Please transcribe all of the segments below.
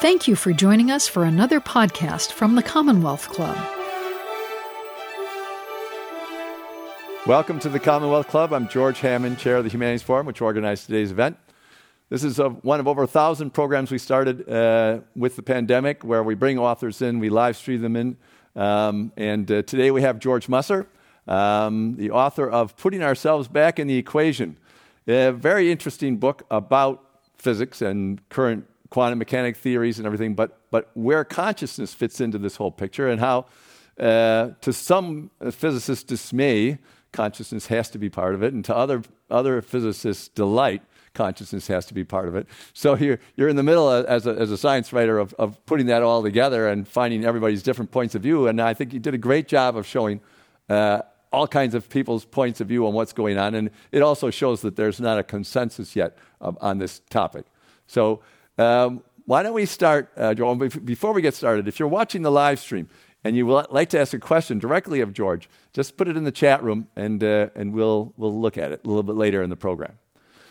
Thank you for joining us for another podcast from the Commonwealth Club. Welcome to the Commonwealth Club. I'm George Hammond, Chair of the Humanities Forum, which organized today's event. This is a, one of over a thousand programs we started uh, with the pandemic where we bring authors in, we live stream them in. Um, and uh, today we have George Musser, um, the author of Putting Ourselves Back in the Equation, a very interesting book about physics and current quantum mechanic theories and everything, but, but where consciousness fits into this whole picture and how, uh, to some physicists' dismay, consciousness has to be part of it, and to other, other physicists' delight, consciousness has to be part of it. So you're, you're in the middle as a, as a science writer of, of putting that all together and finding everybody's different points of view. And I think you did a great job of showing uh, all kinds of people's points of view on what's going on. And it also shows that there's not a consensus yet um, on this topic. So um, why don't we start, uh, Before we get started, if you're watching the live stream and you would like to ask a question directly of George, just put it in the chat room and, uh, and we'll, we'll look at it a little bit later in the program.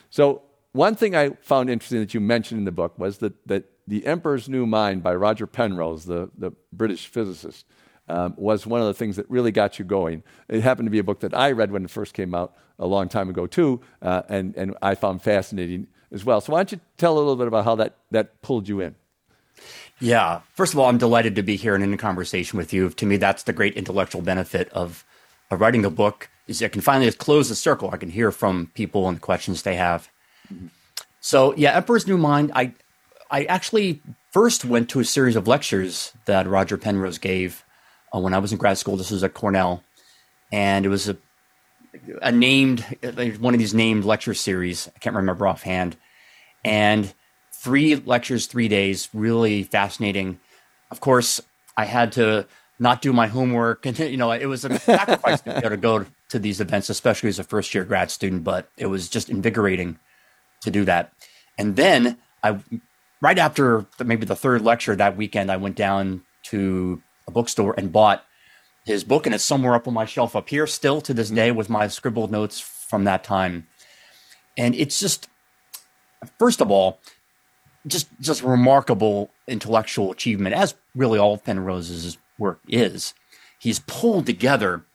So, one thing I found interesting that you mentioned in the book was that, that The Emperor's New Mind by Roger Penrose, the, the British physicist, um, was one of the things that really got you going. It happened to be a book that I read when it first came out a long time ago, too, uh, and, and I found fascinating as well. So why don't you tell a little bit about how that, that pulled you in? Yeah. First of all, I'm delighted to be here and in a conversation with you. To me, that's the great intellectual benefit of, of writing a book is I can finally close the circle. I can hear from people and the questions they have. So yeah, Emperor's New Mind. I I actually first went to a series of lectures that Roger Penrose gave uh, when I was in grad school. This was at Cornell, and it was a a named one of these named lecture series. I can't remember offhand, and three lectures, three days, really fascinating. Of course, I had to not do my homework, and you know, it was a sacrifice to go to these events, especially as a first year grad student. But it was just invigorating to do that. And then I, right after maybe the third lecture that weekend, I went down to a bookstore and bought his book, and it's somewhere up on my shelf up here still to this day with my scribbled notes from that time. And it's just, first of all, just just remarkable intellectual achievement, as really all of Penrose's work is. He's pulled together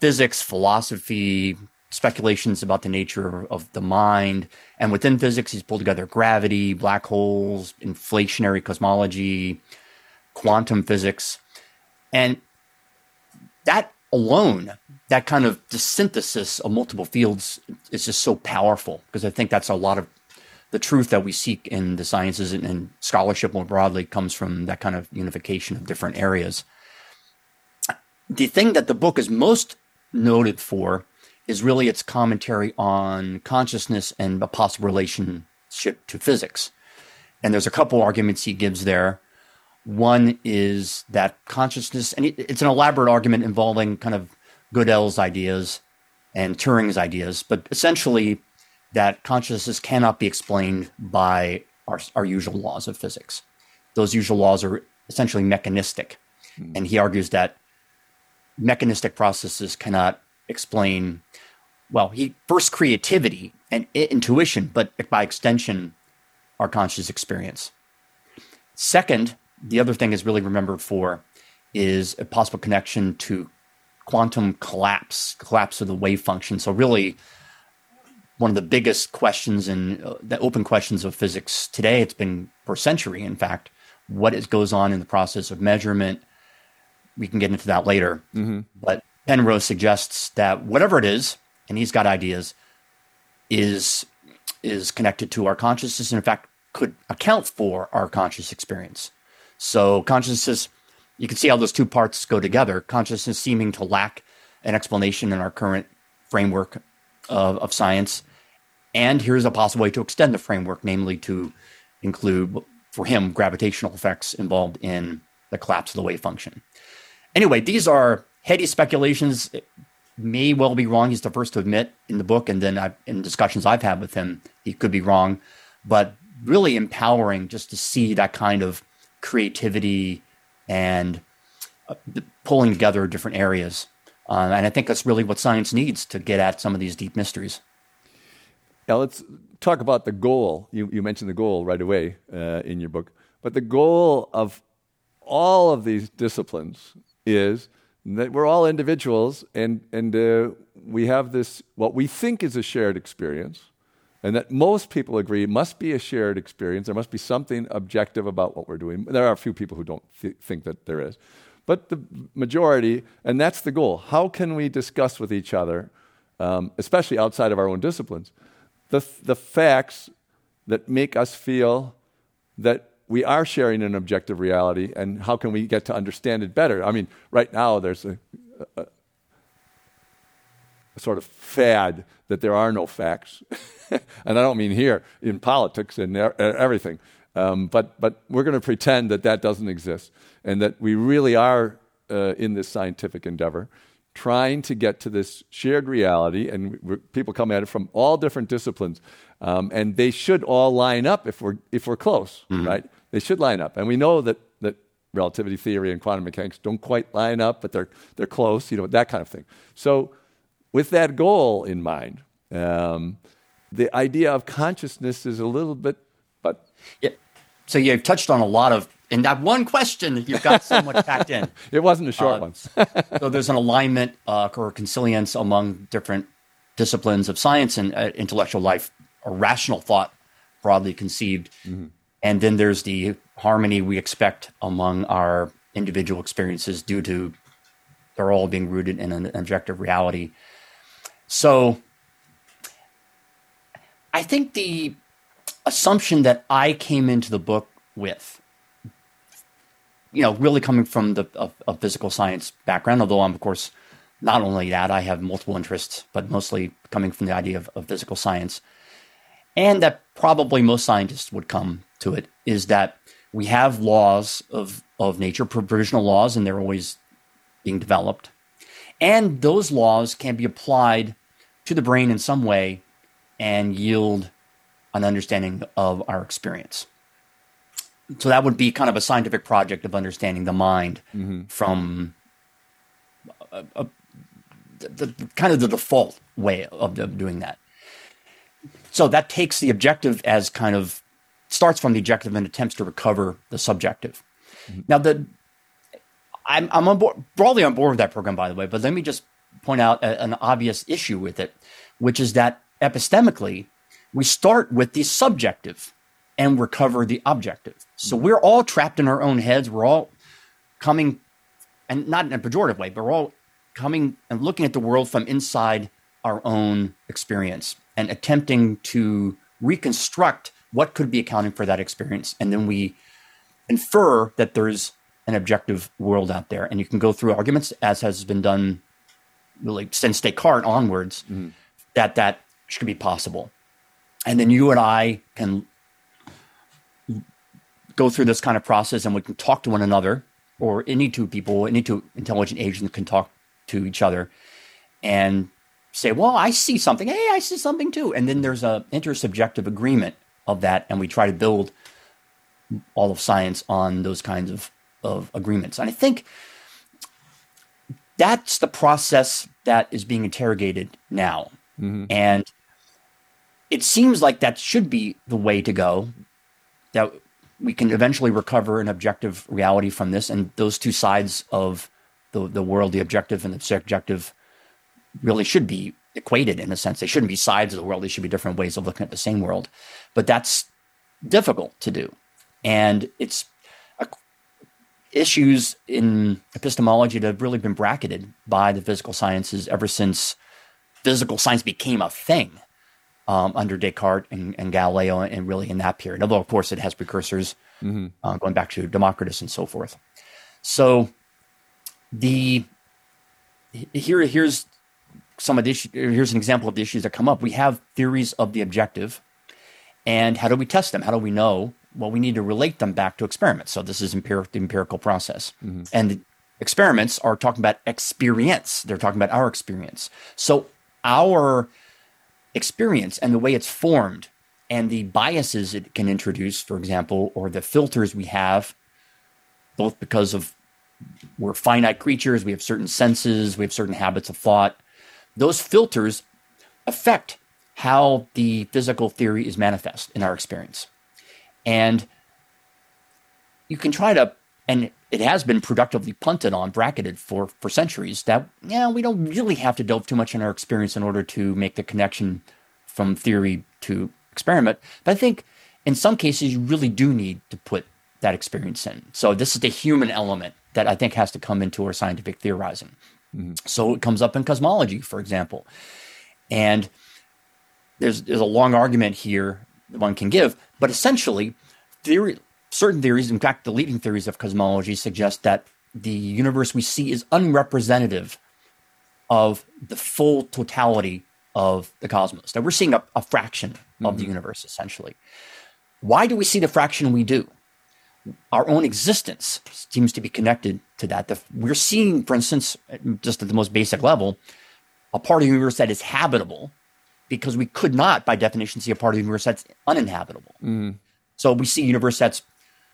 physics, philosophy, speculations about the nature of the mind, and within physics, he's pulled together gravity, black holes, inflationary cosmology, quantum physics, and that alone, that kind of the synthesis of multiple fields is just so powerful because I think that's a lot of the truth that we seek in the sciences and, scholarship more broadly comes from that kind of unification of different areas. The thing that the book is most noted for is really its commentary on consciousness and a possible relationship to physics. And there's a couple arguments he gives there. One is that consciousness, and it's an elaborate argument involving kind of Gödel's ideas and Turing's ideas, but essentially that consciousness cannot be explained by our, our usual laws of physics. Those usual laws are essentially mechanistic. Mm. And he argues that mechanistic processes cannot explain, well, he first creativity and intuition, but by extension, our conscious experience. Second, the other thing is really remembered for is a possible connection to quantum collapse, collapse of the wave function. So really, one of the biggest questions and uh, the open questions of physics today. It's been for a century, in fact. What is, goes on in the process of measurement? We can get into that later. Mm-hmm. But Penrose suggests that whatever it is, and he's got ideas, is is connected to our consciousness, and in fact could account for our conscious experience. So consciousness, you can see how those two parts go together. Consciousness seeming to lack an explanation in our current framework of, of science. And here's a possible way to extend the framework, namely to include, for him, gravitational effects involved in the collapse of the wave function. Anyway, these are heady speculations. It may well be wrong. He's the first to admit in the book, and then I've, in discussions I've had with him, he could be wrong. But really empowering just to see that kind of creativity and uh, pulling together different areas. Uh, and I think that's really what science needs to get at some of these deep mysteries. Now, let's talk about the goal. You, you mentioned the goal right away uh, in your book. But the goal of all of these disciplines is that we're all individuals and, and uh, we have this, what we think is a shared experience, and that most people agree must be a shared experience. There must be something objective about what we're doing. There are a few people who don't th- think that there is. But the majority, and that's the goal. How can we discuss with each other, um, especially outside of our own disciplines, the, the facts that make us feel that we are sharing an objective reality, and how can we get to understand it better? I mean, right now there's a, a, a sort of fad that there are no facts. and I don't mean here, in politics and everything. Um, but, but we're going to pretend that that doesn't exist and that we really are uh, in this scientific endeavor trying to get to this shared reality. And people come at it from all different disciplines. Um, and they should all line up if we're, if we're close, mm-hmm. right? They should line up. And we know that, that relativity theory and quantum mechanics don't quite line up, but they're, they're close, you know, that kind of thing. So, with that goal in mind, um, the idea of consciousness is a little bit, but. Yeah. So you've touched on a lot of, in that one question, you've got so much packed in. it wasn't a short uh, one. so there's an alignment uh, or consilience among different disciplines of science and uh, intellectual life, or rational thought, broadly conceived. Mm-hmm. And then there's the harmony we expect among our individual experiences due to they're all being rooted in an objective reality. So I think the assumption that I came into the book with, you know, really coming from the a, a physical science background, although I'm of course not only that, I have multiple interests, but mostly coming from the idea of, of physical science, and that probably most scientists would come to it is that we have laws of of nature, provisional laws, and they're always being developed, and those laws can be applied to the brain in some way and yield an understanding of our experience. So that would be kind of a scientific project of understanding the mind mm-hmm. from a, a, the, the, kind of the default way of, of doing that. So that takes the objective as kind of starts from the objective and attempts to recover the subjective. Mm-hmm. Now, the I'm, I'm on board, broadly on board with that program, by the way, but let me just point out a, an obvious issue with it, which is that epistemically, we start with the subjective and recover the objective. So mm-hmm. we're all trapped in our own heads. We're all coming, and not in a pejorative way, but we're all coming and looking at the world from inside our own experience and attempting to reconstruct what could be accounting for that experience. And then we infer that there's an objective world out there. And you can go through arguments, as has been done really since Descartes onwards, mm-hmm. that that should be possible. And then you and I can go through this kind of process and we can talk to one another, or any two people, any two intelligent agents can talk to each other and say, Well, I see something. Hey, I see something too. And then there's a intersubjective agreement of that, and we try to build all of science on those kinds of, of agreements. And I think that's the process that is being interrogated now. Mm-hmm. And it seems like that should be the way to go. That we can eventually recover an objective reality from this, and those two sides of the the world, the objective and the subjective, really should be equated in a sense. They shouldn't be sides of the world; they should be different ways of looking at the same world. But that's difficult to do, and it's issues in epistemology that have really been bracketed by the physical sciences ever since physical science became a thing um, under Descartes and, and, Galileo, and really in that period. Although, of course, it has precursors mm-hmm. uh, going back to Democritus and so forth. So, the here here's some of the issue, here's an example of the issues that come up. We have theories of the objective, and how do we test them? How do we know? Well, we need to relate them back to experiments. So this is empiric, empirical process, mm-hmm. and experiments are talking about experience. They're talking about our experience. So our experience and the way it's formed and the biases it can introduce, for example, or the filters we have, both because of we're finite creatures, we have certain senses, we have certain habits of thought. Those filters affect how the physical theory is manifest in our experience. And you can try to, and it has been productively punted on, bracketed for for centuries. That yeah, we don't really have to delve too much in our experience in order to make the connection from theory to experiment. But I think in some cases you really do need to put that experience in. So this is the human element that I think has to come into our scientific theorizing. Mm-hmm. So it comes up in cosmology, for example, and there's there's a long argument here one can give, but essentially, theory certain theories, in fact, the leading theories of cosmology suggest that the universe we see is unrepresentative of the full totality of the cosmos. That we're seeing a, a fraction mm-hmm. of the mm-hmm. universe, essentially. Why do we see the fraction we do? Our own existence seems to be connected to that. The, we're seeing, for instance, just at the most basic level, a part of the universe that is habitable because we could not, by definition, see a part of the universe that's uninhabitable. Mm. So we see universe that's,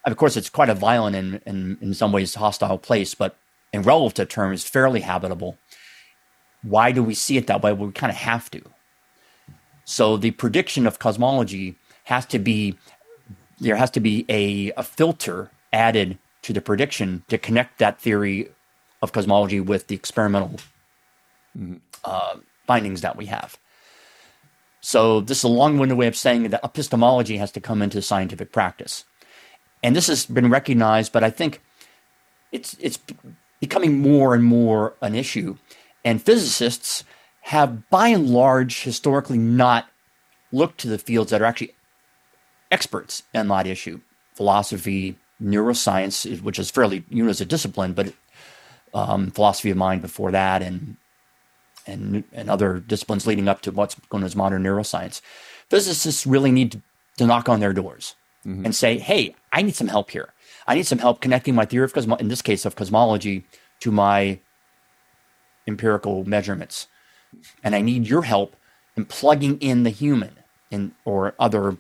of course, it's quite a violent and, and in some ways hostile place, but in relative terms, fairly habitable. Why do we see it that way? Well, we kind of have to. So the prediction of cosmology has to be there has to be a, a filter added to the prediction to connect that theory of cosmology with the experimental mm-hmm. uh, findings that we have. So this is a long-winded way of saying that epistemology has to come into scientific practice, and this has been recognized. But I think it's it's becoming more and more an issue, and physicists have, by and large, historically not looked to the fields that are actually experts in that issue: philosophy, neuroscience, which is fairly you know as a discipline, but um, philosophy of mind before that, and and, and other disciplines leading up to what's known as modern neuroscience, physicists really need to, to knock on their doors mm-hmm. and say, hey, I need some help here. I need some help connecting my theory of cosmology, in this case of cosmology, to my empirical measurements. And I need your help in plugging in the human in, or other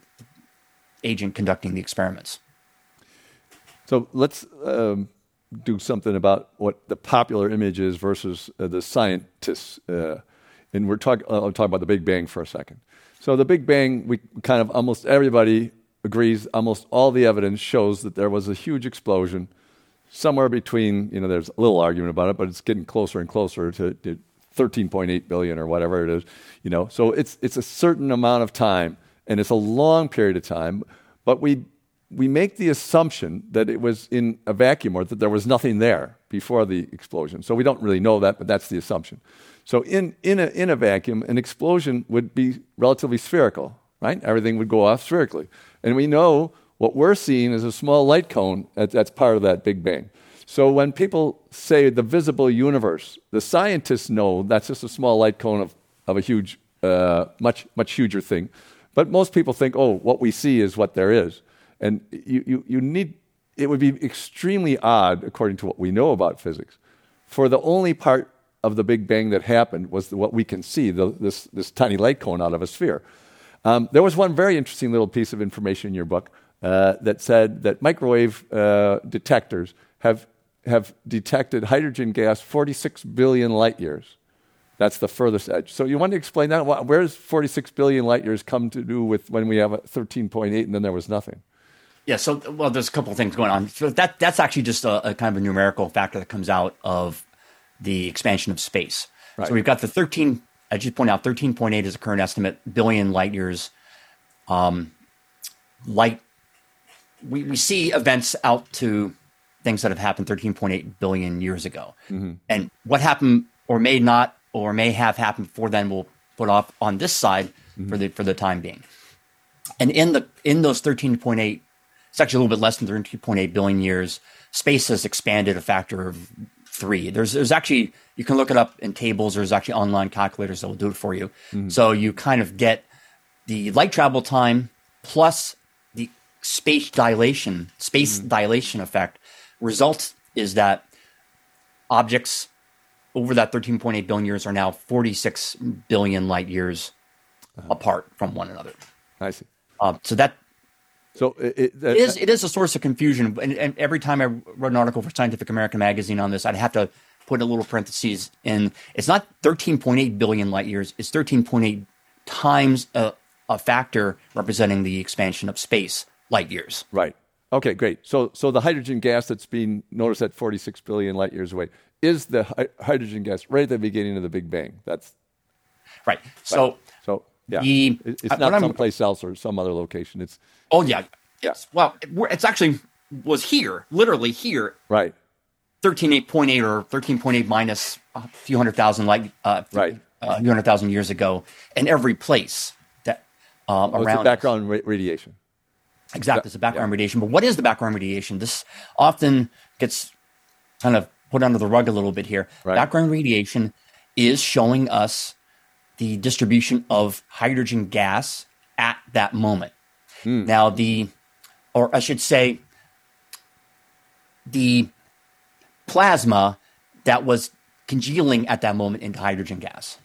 agent conducting the experiments. So let's um, do something about what the popular image is versus uh, the scientists. Uh, and we're talking. I'll talk about the Big Bang for a second. So the Big Bang, we kind of almost everybody agrees. Almost all the evidence shows that there was a huge explosion somewhere between. You know, there's a little argument about it, but it's getting closer and closer to, to 13.8 billion or whatever it is. You know, so it's it's a certain amount of time, and it's a long period of time. But we we make the assumption that it was in a vacuum or that there was nothing there before the explosion. So we don't really know that, but that's the assumption. So in, in, a, in a vacuum, an explosion would be relatively spherical, right? Everything would go off spherically. And we know what we're seeing is a small light cone that's part of that Big Bang. So when people say the visible universe, the scientists know that's just a small light cone of, of a huge, uh, much, much huger thing. But most people think, oh, what we see is what there is. And you, you, you need, it would be extremely odd, according to what we know about physics, for the only part of the Big Bang that happened was what we can see, the, this, this tiny light cone out of a sphere. Um, there was one very interesting little piece of information in your book uh, that said that microwave uh, detectors have, have detected hydrogen gas 46 billion light years. That's the furthest edge. So you want to explain that? Where does 46 billion light years come to do with when we have a 13.8 and then there was nothing? Yeah, so well, there's a couple of things going on. So that that's actually just a, a, kind of a numerical factor that comes out of the expansion of space. Right. So we've got the 13. I just point out 13.8 is a current estimate billion light years. Um, light. We we see events out to things that have happened 13.8 billion years ago, mm-hmm. and what happened or may not or may have happened before then we'll put off on this side mm-hmm. for the for the time being. And in the in those 13.8 it's actually a little bit less than 32.8 billion years. Space has expanded a factor of three. There's there's actually you can look it up in tables. There's actually online calculators that will do it for you. Mm-hmm. So you kind of get the light travel time plus the space dilation, space mm-hmm. dilation effect. Result is that objects over that 13.8 billion years are now 46 billion light years uh-huh. apart from one another. I see. Uh, so that so it, it, is it is a source of confusion. And, and, every time I wrote an article for Scientific American magazine on this, I'd have to put a little parentheses in. It's not 13.8 billion light years. It's 13.8 times a, a factor representing the expansion of space light years. Right. Okay, great. So, so the hydrogen gas that's being noticed at 46 billion light years away is the hi- hydrogen gas right at the beginning of the Big Bang. That's right. So, so yeah, the- it's not I'm- someplace else or some other location. It's oh yeah, Yeah. yes. Well, it- it's actually was here, literally here, right, thirteen eight point eight or thirteen point eight minus a few hundred thousand like uh, Right. a few hundred thousand years ago, in every place that um, oh, around background ra- radiation. Exactly, it's the background radiation. But what is the background radiation? This often gets kind of put under the rug a little bit here. Right. Background radiation is showing us the distribution of hydrogen gas at that moment. Now, the, or I should say, the plasma that was congealing at that moment into hydrogen gas.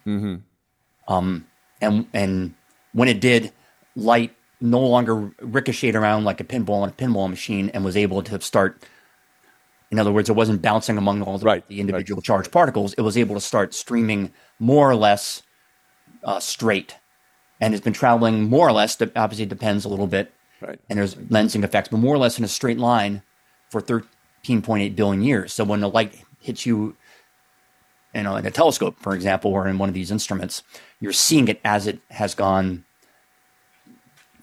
Um, and and when it did, light no longer ricocheted around like a pinball in a pinball machine and was able to start. In other words, it wasn't bouncing among all the, Right, the individual charged particles. It was able to start streaming more or less uh, straight, and it's been traveling more or less. Obviously, it depends a little bit, Right. and there's lensing effects, but more or less in a straight line for 13.8 billion years. So when the light hits you, you know, in a telescope, for example, or in one of these instruments, you're seeing it as it has gone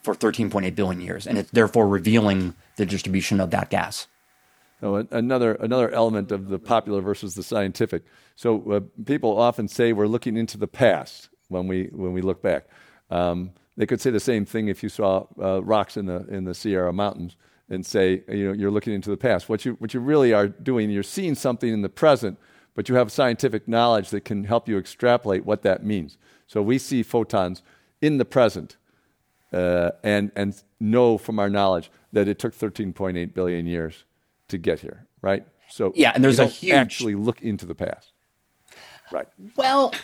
for 13.8 billion years, and it's therefore revealing the distribution of that gas. So another another element of the popular versus the scientific. So uh, people often say we're looking into the past when we when we look back. Um, they could say the same thing if you saw uh, rocks in the in the Sierra Mountains and say you know you're looking into the past. What you what you really are doing, you're seeing something in the present, but you have scientific knowledge that can help you extrapolate what that means. So we see photons in the present uh, and and know from our knowledge that it took 13.8 billion years to get here, right? So Yeah, and there's a huge- actually look into the past, right? Well,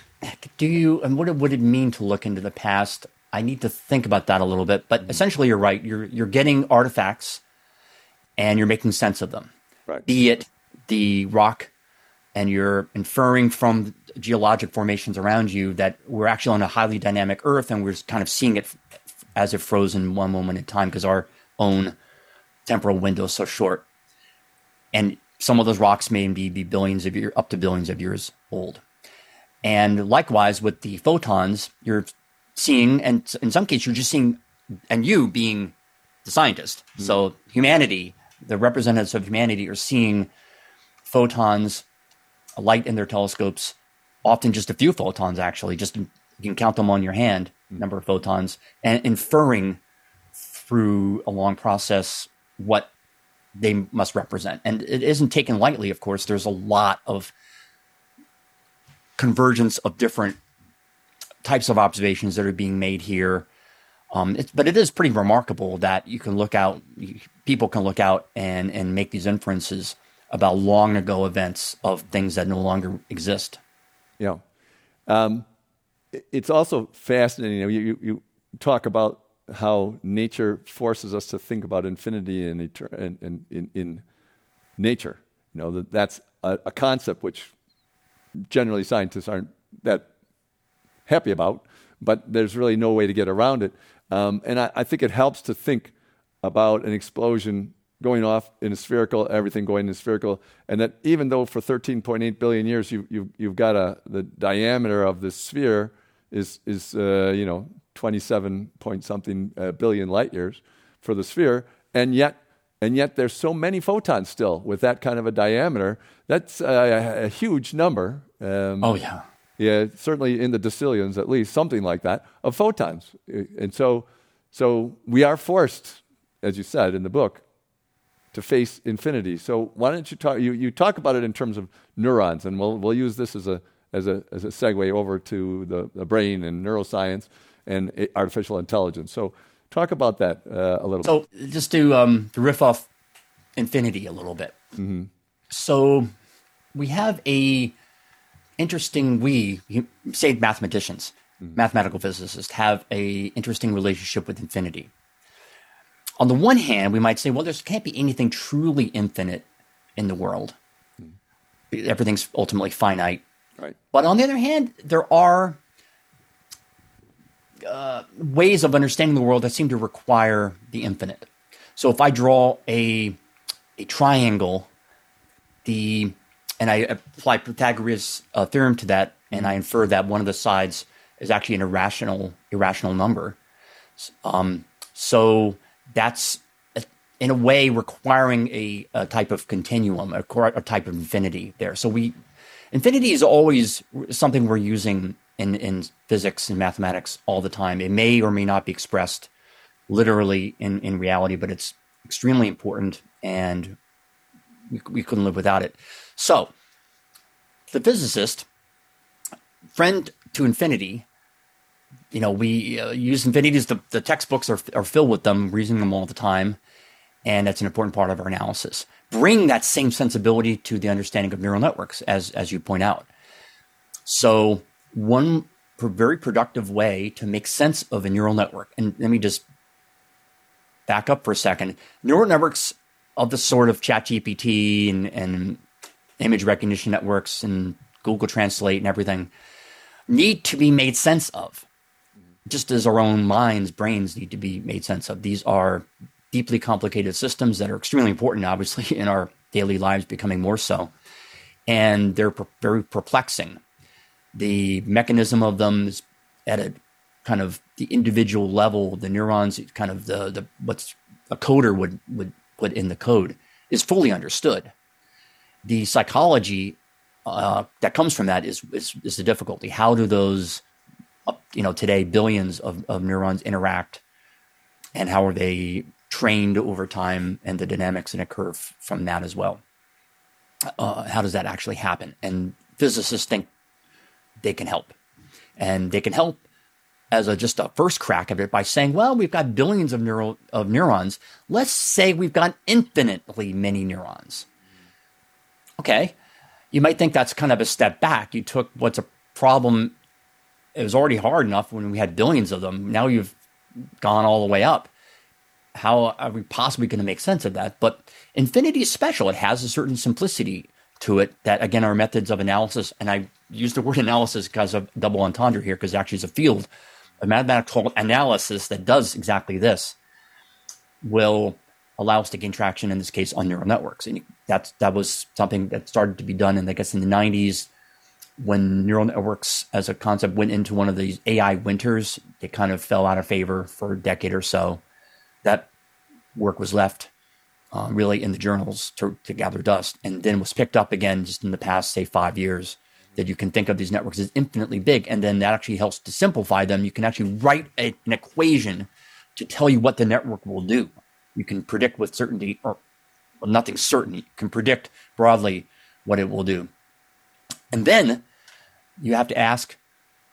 do you, and what would it mean to look into the past? I need to think about that a little bit, but mm-hmm. essentially, you're right. You're you're getting artifacts, and you're making sense of them. Right. Be it the rock, and you're inferring from geologic formations around you that we're actually on a highly dynamic Earth, and we're kind of seeing it as if frozen one moment in time because our own temporal window is so short. And some of those rocks may be, be billions of years, up to billions of years old. And likewise with the photons, you're seeing, and in some cases, you're just seeing, and you being the scientist. Hmm. So humanity, the representatives of humanity, are seeing photons, light in their telescopes, often just a few photons, actually, just you can count them on your hand, hmm. number of photons, and inferring through a long process what they must represent. And it isn't taken lightly, of course. There's a lot of convergence of different types of observations that are being made here. Um, but it is pretty remarkable that you can look out, people can look out and, and make these inferences about long ago events of things that no longer exist. Yeah. Um, it's also fascinating. You, you, you- you talk about how nature forces us to think about infinity and etern- and, and in, in nature. You know, that that's a, a concept which generally scientists aren't that happy about, but there's really no way to get around it. Um, and I, I think it helps to think about an explosion going off in a spherical, everything going in a spherical, and that even though for 13.8 billion years you, you, you've got a, the diameter of the sphere is, is uh, you know, 27 point something uh, billion light years for the sphere, and yet and yet there's so many photons still with that kind of a diameter. That's a, a huge number. Um, Oh, yeah. yeah, certainly in the decillions at least, something like that, of photons. And so, so we are forced, as you said in the book, to face infinity. So why don't you talk? You, you talk about it in terms of neurons, and we'll we'll use this as a as a as a segue over to the, the brain and neuroscience and artificial intelligence. So talk about that uh, a little. bit. So just to um, to riff off infinity a little bit. So we have a interesting. We say mathematicians, mathematical physicists have a interesting relationship with infinity. On the one hand, we might say, well, there can't be anything truly infinite in the world. Everything's ultimately finite. Right. But on the other hand, there are uh, ways of understanding the world that seem to require the infinite. So if I draw a a triangle, the and I apply Pythagoras' uh, theorem to that, and I infer that one of the sides is actually an irrational irrational number. Um, so that's in a way requiring a, a type of continuum, a, a, type of infinity there. So we infinity is always something we're using in, in physics and mathematics all the time. It may or may not be expressed literally in, in reality, but it's extremely important and we, we couldn't live without it. So the physicist, friend to infinity, you know, we uh, use infinities. The, the textbooks are, are filled with them, using them all the time. And that's an important part of our analysis. Bring that same sensibility to the understanding of neural networks, as, as you point out. So, one very productive way to make sense of a neural network, and let me just back up for a second. Neural networks of the sort of ChatGPT and, and image recognition networks and Google Translate and everything need to be made sense of just as our own minds, brains need to be made sense of. These are deeply complicated systems that are extremely important, obviously, in our daily lives, becoming more so. And they're per- very perplexing. The mechanism of them is at a kind of the individual level, the neurons, kind of the, the what's a coder would, would put in the code is fully understood. The psychology uh, that comes from that is, is, is the difficulty. How do those you know, today billions of, of neurons interact and how are they trained over time and the dynamics that occur f- from that as well. Uh, how does that actually happen? And physicists think they can help. And they can help as a just a first crack of it by saying, well, we've got billions of neural of neurons. Let's say we've got infinitely many neurons. Okay. You might think that's kind of a step back. You took what's a problem it was already hard enough when we had billions of them. Now you've gone all the way up. How are we possibly going to make sense of that? But infinity is special. It has a certain simplicity to it that, again, our methods of analysis, and I use the word analysis because of double entendre here, because actually it's a field of mathematical analysis that does exactly this, will allow us to gain traction, in this case, on neural networks. And that's, that was something that started to be done, in, I guess, in the 90s when neural networks as a concept went into one of these AI winters, it kind of fell out of favor for a decade or so. That work was left uh, really in the journals to, to gather dust and then was picked up again just in the past, say, five years. That you can think of these networks as infinitely big, and then that actually helps to simplify them. You can actually write a, an equation to tell you what the network will do. You can predict with certainty, or well, nothing certain. You can predict broadly what it will do. And then you have to ask,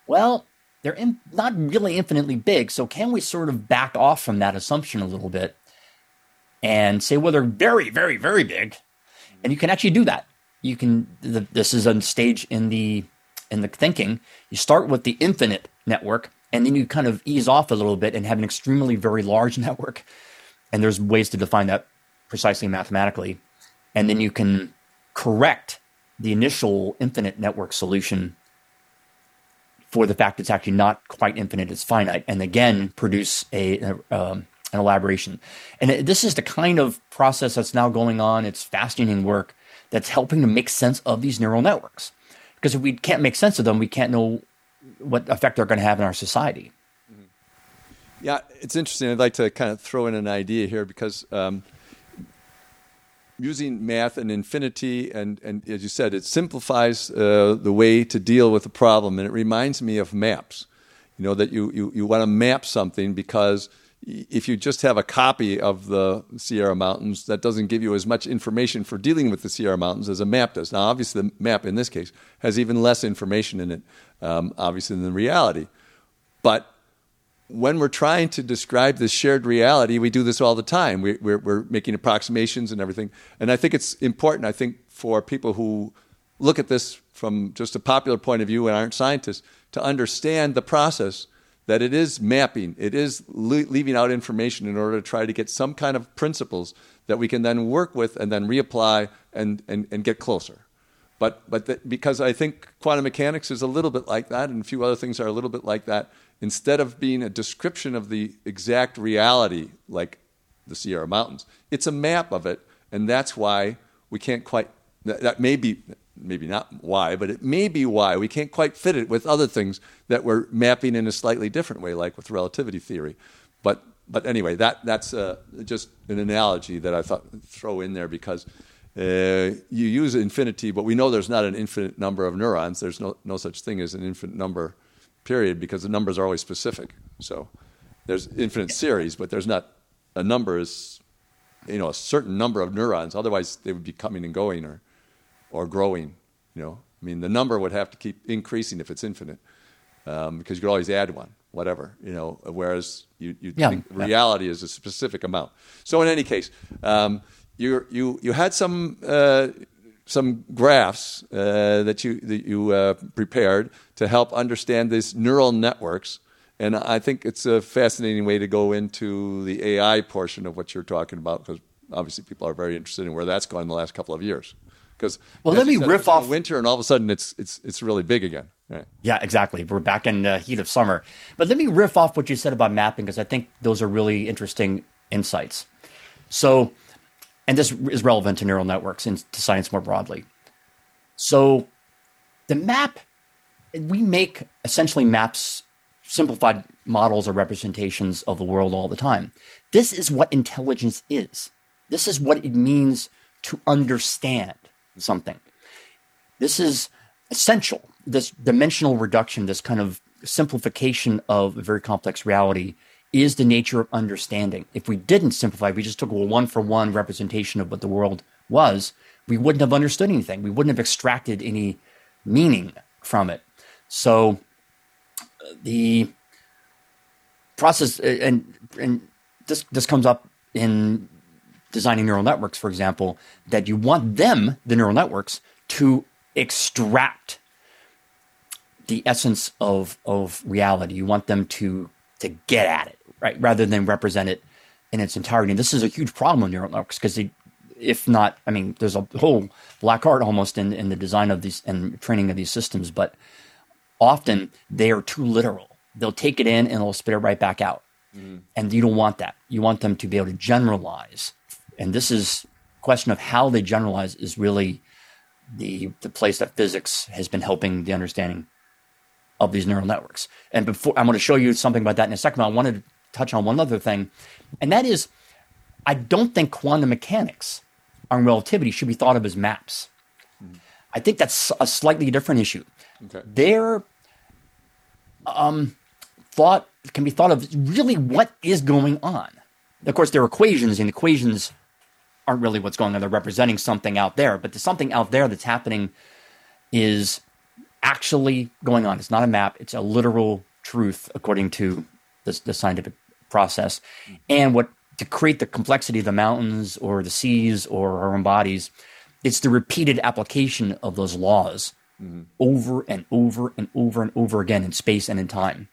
well, they're in, not really infinitely big, so can we sort of back off from that assumption a little bit and say, well, they're very, very, very big, and you can actually do that. You can. The, this is a stage in the in the thinking. You start with the infinite network, and then you kind of ease off a little bit and have an extremely very large network. And there's ways to define that precisely mathematically, and then you can correct the initial infinite network solution for the fact it's actually not quite infinite, it's finite, and again produce a, a um, an elaboration. And this is the kind of process that's now going on. It's fascinating work that's helping to make sense of these neural networks. Because if we can't make sense of them, we can't know what effect they're going to have in our society. Yeah, it's interesting. I'd like to kind of throw in an idea here because um, using math and infinity, and, and as you said, it simplifies uh, the way to deal with a problem. And it reminds me of maps. You know, that you, you, you want to map something because if you just have a copy of the Sierra Mountains, that doesn't give you as much information for dealing with the Sierra Mountains as a map does. Now, obviously, the map in this case has even less information in it, um, obviously, than reality. But when we're trying to describe this shared reality, we do this all the time. We, we're making approximations and everything. And I think it's important, I think, for people who look at this from just a popular point of view and aren't scientists to understand the process that it is mapping, it is le- leaving out information in order to try to get some kind of principles that we can then work with and then reapply and, and, and get closer. But, but the, because I think quantum mechanics is a little bit like that, and a few other things are a little bit like that, instead of being a description of the exact reality, like the Sierra Mountains. It's a map of it, and that's why we can't quite. That, that may be maybe not why, but it may be why we can't quite fit it with other things that we're mapping in a slightly different way, like with relativity theory. But but anyway, that that's uh, just an analogy that I thought throw in there because uh, you use infinity, but we know there's not an infinite number of neurons. There's no no such thing as an infinite number, period, because the numbers are always specific. So there's infinite series, but there's not a number is you know a certain number of neurons. Otherwise, they would be coming and going or or growing. You know, I mean, the number would have to keep increasing if it's infinite, um, because you could always add one, whatever. You know, whereas you, you Yeah, think yeah. reality is a specific amount. So in any case, um, you you you had some. Uh, some graphs uh, that you that you uh, prepared to help understand these neural networks, and I think it's a fascinating way to go into the AI portion of what you're talking about because obviously people are very interested in where that's gone in the last couple of years. Because Well, let me said, riff off- winter, and all of a sudden it's it's it's really big again. Right. Yeah, exactly. We're back in the heat of summer. But let me riff off what you said about mapping because I think those are really interesting insights. So, and this is relevant to neural networks and to science more broadly. So, the map, we make essentially maps, simplified models or representations of the world all the time. This is what intelligence is. This is what it means to understand something. This is essential. This dimensional reduction, this kind of simplification of a very complex reality, is the nature of understanding. If we didn't simplify, we just took a one for one representation of what the world was, we wouldn't have understood anything. We wouldn't have extracted any meaning from it. So the process, and, and this, this comes up in designing neural networks, for example, that you want them, the neural networks, to extract the essence of of reality. You want them to to get at it, right, rather than represent it in its entirety. And this is a huge problem with neural networks because they, if not, I mean, there's a whole black art almost in in the design of these and training of these systems, but often they are too literal. They'll take it in and they'll spit it right back out. Mm. And you don't want that. You want them to be able to generalize. And this is question of how they generalize is really the the place that physics has been helping the understanding of these neural networks. And before I'm going to show you something about that in a second, but I wanted to touch on one other thing, and that is I don't think quantum mechanics on relativity should be thought of as maps. I think that's a slightly different issue. Okay. They're um, thought can be thought of really what is going on. Of course, there are equations, and equations aren't really what's going on. They're representing something out there, but the something out there that's happening is actually going on. It's not a map; it's a literal truth according to the, the scientific process. And what to create the complexity of the mountains or the seas or our own bodies, it's the repeated application of those laws mm-hmm. over and over and over and over again in space and in time.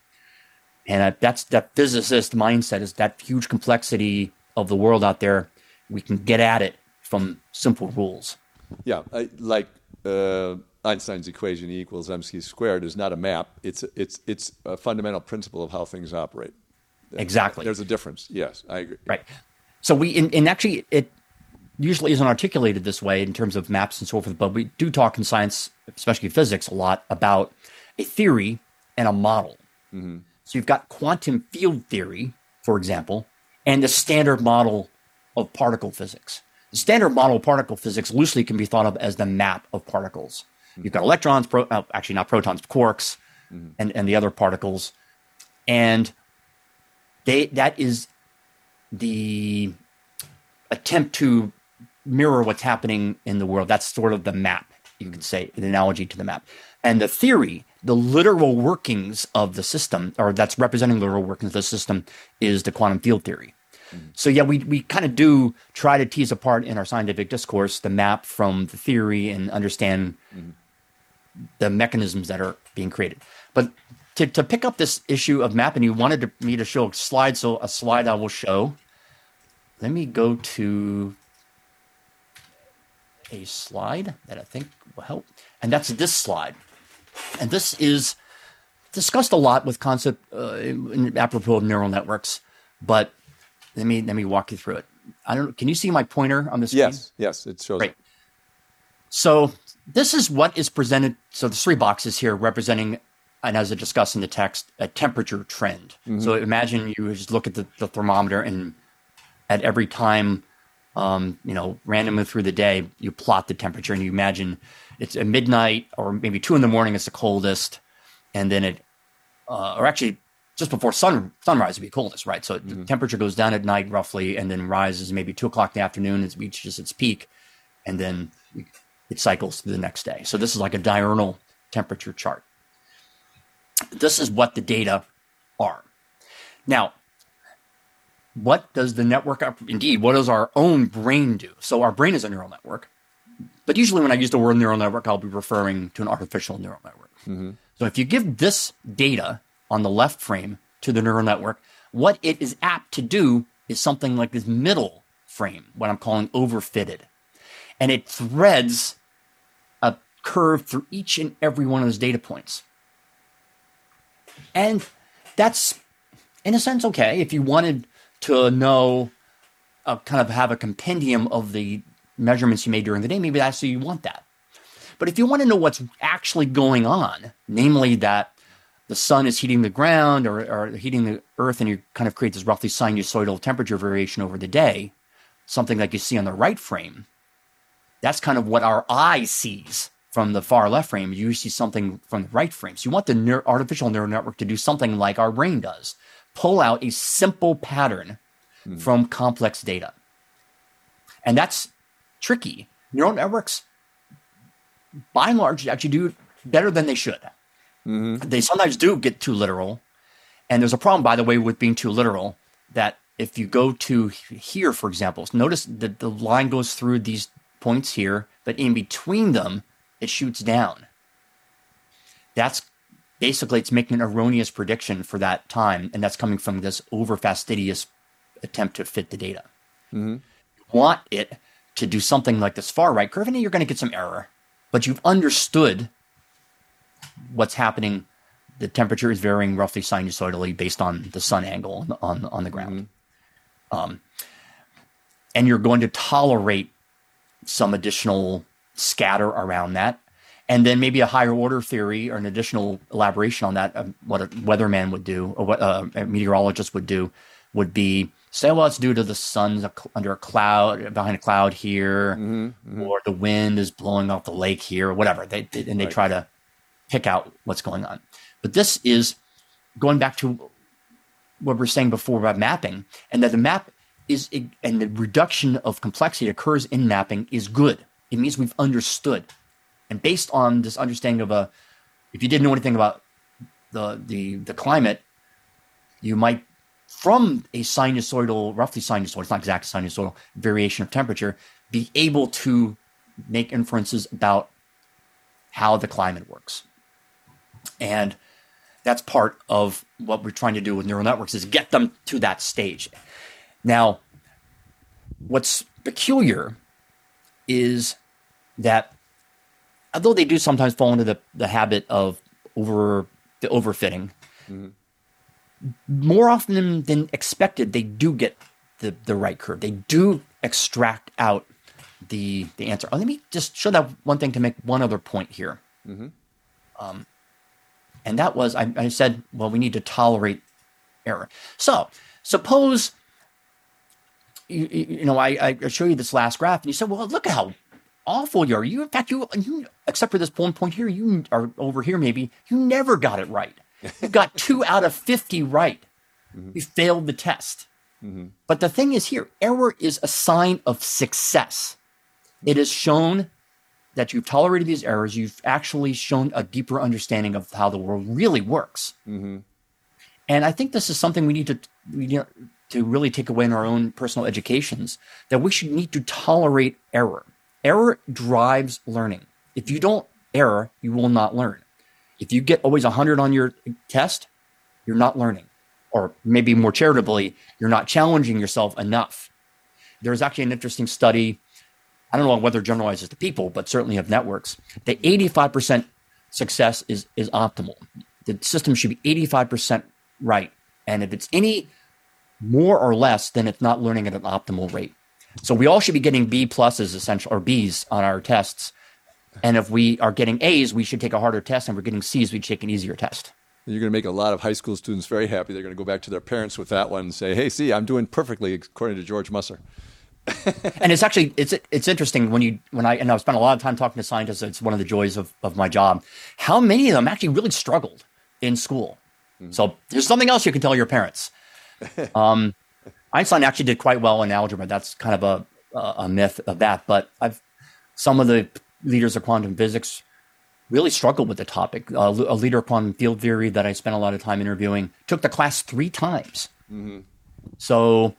And that's that physicist mindset is that huge complexity of the world out there. We can get at it from simple rules. Yeah, I, like uh, Einstein's equation E equals mc squared is not a map. It's it's it's a fundamental principle of how things operate. Exactly. There's a difference. Yes, I agree. Right. So we, and, and actually, it usually isn't articulated this way in terms of maps and so forth, but we do talk in science, especially physics, a lot about a theory and a model. So you've got quantum field theory, for example, and the standard model of particle physics. The standard model of particle physics loosely can be thought of as the map of particles. You've got electrons, pro, uh, actually not protons, quarks, and, and the other particles. And they that is the attempt to mirror what's happening in the world. That's sort of the map, you could say, an analogy to the map. And the theory, the literal workings of the system, or that's representing the literal workings of the system, is the quantum field theory. So yeah, we, we kind of do try to tease apart in our scientific discourse the map from the theory and understand the mechanisms that are being created. But to, to pick up this issue of mapping, you wanted to, me to show a slide, so a slide I will show. Let me go to a slide that I think will help, and that's this slide. And this is discussed a lot with concept uh, in- apropos of neural networks, but let me let me walk you through it. I don't. Can you see my pointer on the screen? Yes, yes, it shows. Great. So this is what is presented. So the three boxes here representing, and as I discussed in the text, a temperature trend. Mm-hmm. So imagine you just look at the, the thermometer and at every time, um, you know, randomly through the day, you plot the temperature and you imagine it's at midnight or maybe two in the morning, it's the coldest. And then it, uh, or actually just before sun sunrise would be coldest, right? So mm-hmm. the temperature goes down at night roughly and then rises maybe two o'clock in the afternoon, it reaches its peak. And then it cycles through the next day. So this is like a diurnal temperature chart. This is what the data are. Now, what does the network, indeed, what does our own brain do? So our brain is a neural network. But usually when I use the word neural network, I'll be referring to an artificial neural network. Mm-hmm. So if you give this data on the left frame to the neural network, what it is apt to do is something like this middle frame, what I'm calling overfitted. And it threads a curve through each and every one of those data points. And that's, in a sense, okay. If you wanted to know, uh, kind of have a compendium of the measurements you made during the day, maybe that's so you want that. But if you want to know what's actually going on, namely that the sun is heating the ground or, or heating the earth, and you kind of create this roughly sinusoidal temperature variation over the day, something like you see on the right frame, that's kind of what our eye sees from the far left frame, you see something from the right frame. So you want the artificial neural network to do something like our brain does pull out a simple pattern hmm. from complex data. And that's tricky. Neural networks, by and large, actually do better than they should. Mm-hmm. They sometimes do get too literal. And there's a problem, by the way, with being too literal that if you go to here, for example, notice that the line goes through these points here, but in between them, it shoots down. That's basically it's making an erroneous prediction for that time, and that's coming from this over fastidious attempt to fit the data. Mm-hmm. You want it to do something like this far right curve, and you're going to get some error, but you've understood what's happening. The temperature is varying roughly sinusoidally based on the sun angle on on the ground, mm-hmm. um, and you're going to tolerate some additional scatter around that. And then maybe a higher order theory or an additional elaboration on that, um, what a weatherman would do or what uh, a meteorologist would do would be say, well, it's due to the sun's under a cloud, behind a cloud here, mm-hmm, mm-hmm. or the wind is blowing off the lake here, or whatever. They, they and they right. try to pick out what's going on. But this is going back to what we are saying before about mapping, and that the map is and the reduction of complexity occurs in mapping is good. It means we've understood. And based on this understanding of a, if you didn't know anything about the, the, the climate, you might, from a sinusoidal, roughly sinusoidal, it's not exact sinusoidal variation of temperature, be able to make inferences about how the climate works. And that's part of what we're trying to do with neural networks is get them to that stage. Now, what's peculiar is that although they do sometimes fall into the, the habit of over the overfitting, mm-hmm. more often than expected, they do get the, the right curve. They do extract out the the answer. Oh, let me just show that one thing to make one other point here. Mm-hmm. Um, and that was I, I said, well, we need to tolerate error. So suppose you, you know I, I show you this last graph, and you said, well, look at how awful you are. You, in fact, you, you, except for this one point here, you are over here maybe, you never got it right. You got two out of 50 right. Mm-hmm. You failed the test. Mm-hmm. But the thing is here, error is a sign of success. It is shown that you've tolerated these errors. You've actually shown a deeper understanding of how the world really works. Mm-hmm. And I think this is something we need to, we need to really take away in our own personal educations that we should need to tolerate error. Error drives learning. If you don't error, you will not learn. If you get always 100 on your test, you're not learning. Or maybe more charitably, you're not challenging yourself enough. There's actually an interesting study. I don't know whether generalizes to people, but certainly of networks, the 85% success is, is optimal. The system should be 85% right. And if it's any more or less, then it's not learning at an optimal rate. So we all should be getting B pluses essential or Bs on our tests. And if we are getting A's, we should take a harder test. And we're getting C's, we take an easier test. You're going to make a lot of high school students very happy. They're going to go back to their parents with that one and say, "Hey, see, I'm doing perfectly according to George Musser." and it's actually it's it's interesting when you when I and I've spent a lot of time talking to scientists. It's one of the joys of of my job. How many of them actually really struggled in school? Mm-hmm. So there's something else you can tell your parents. Um, Einstein actually did quite well in algebra. That's kind of a a myth of that. But I've some of the leaders of quantum physics really struggled with the topic. Uh, a leader of quantum field theory that I spent a lot of time interviewing took the class three times. Mm-hmm. So,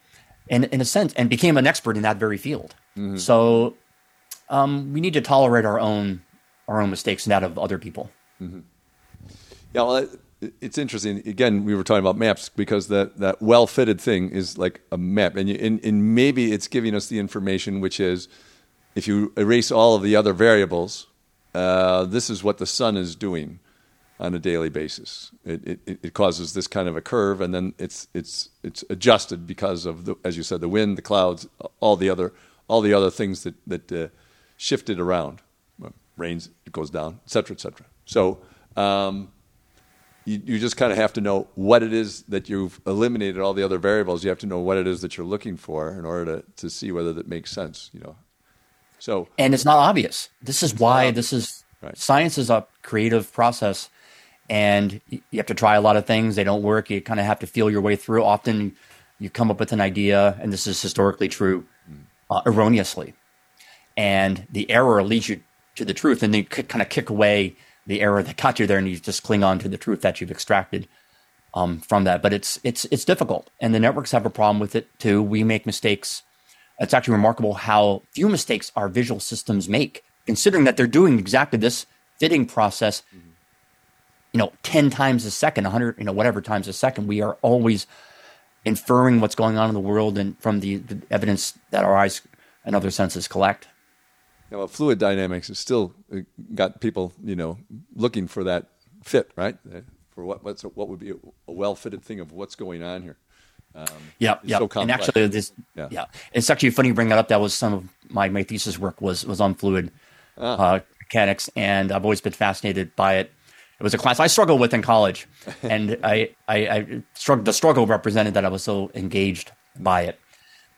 in in a sense, and became an expert in that very field. Mm-hmm. So, um, we need to tolerate our own our own mistakes and that of other people. Mm-hmm. Yeah, well, it's interesting. Again, we were talking about maps because that, that well fitted thing is like a map, and, you, and, and maybe it's giving us the information, which is if you erase all of the other variables, uh, this is what the sun is doing on a daily basis. It, it, it, causes this kind of a curve, and then it's it's it's adjusted because of the, as you said, the wind, the clouds, all the other all the other things that that uh, shifted around. rains, it goes down, et cetera, et cetera. So. Um, you, you just kind of have to know what it is that you've eliminated all the other variables. You have to know what it is that you're looking for in order to, to see whether that makes sense. You know, so and it's not obvious. This is why this is right. science is a creative process, and you have to try a lot of things. They don't work. You kind of have to feel your way through. Often, you come up with an idea, and this is historically true, uh, erroneously, and the error leads you to the truth, and then you kind of kick away the error that got you there, and you just cling on to the truth that you've extracted um, from that. But it's it's it's difficult, and the networks have a problem with it too. We make mistakes. It's actually remarkable how few mistakes our visual systems make, considering that they're doing exactly this fitting process. Mm-hmm. You know, ten times a second, hundred, you know, whatever times a second. We are always inferring what's going on in the world and from the, the evidence that our eyes and other senses collect you know, fluid dynamics has still uh, got people, you know, looking for that fit, right? Uh, for what what's a, what would be a, a well fitted thing of what's going on here. Um, yeah, yeah. So and actually, this yeah. yeah. it's actually funny you bring that up. That was some of my my thesis work was was on fluid ah. uh, mechanics, and I've always been fascinated by it. It was a class I struggled with in college, and I I, I struggled. The struggle represented that I was so engaged by it.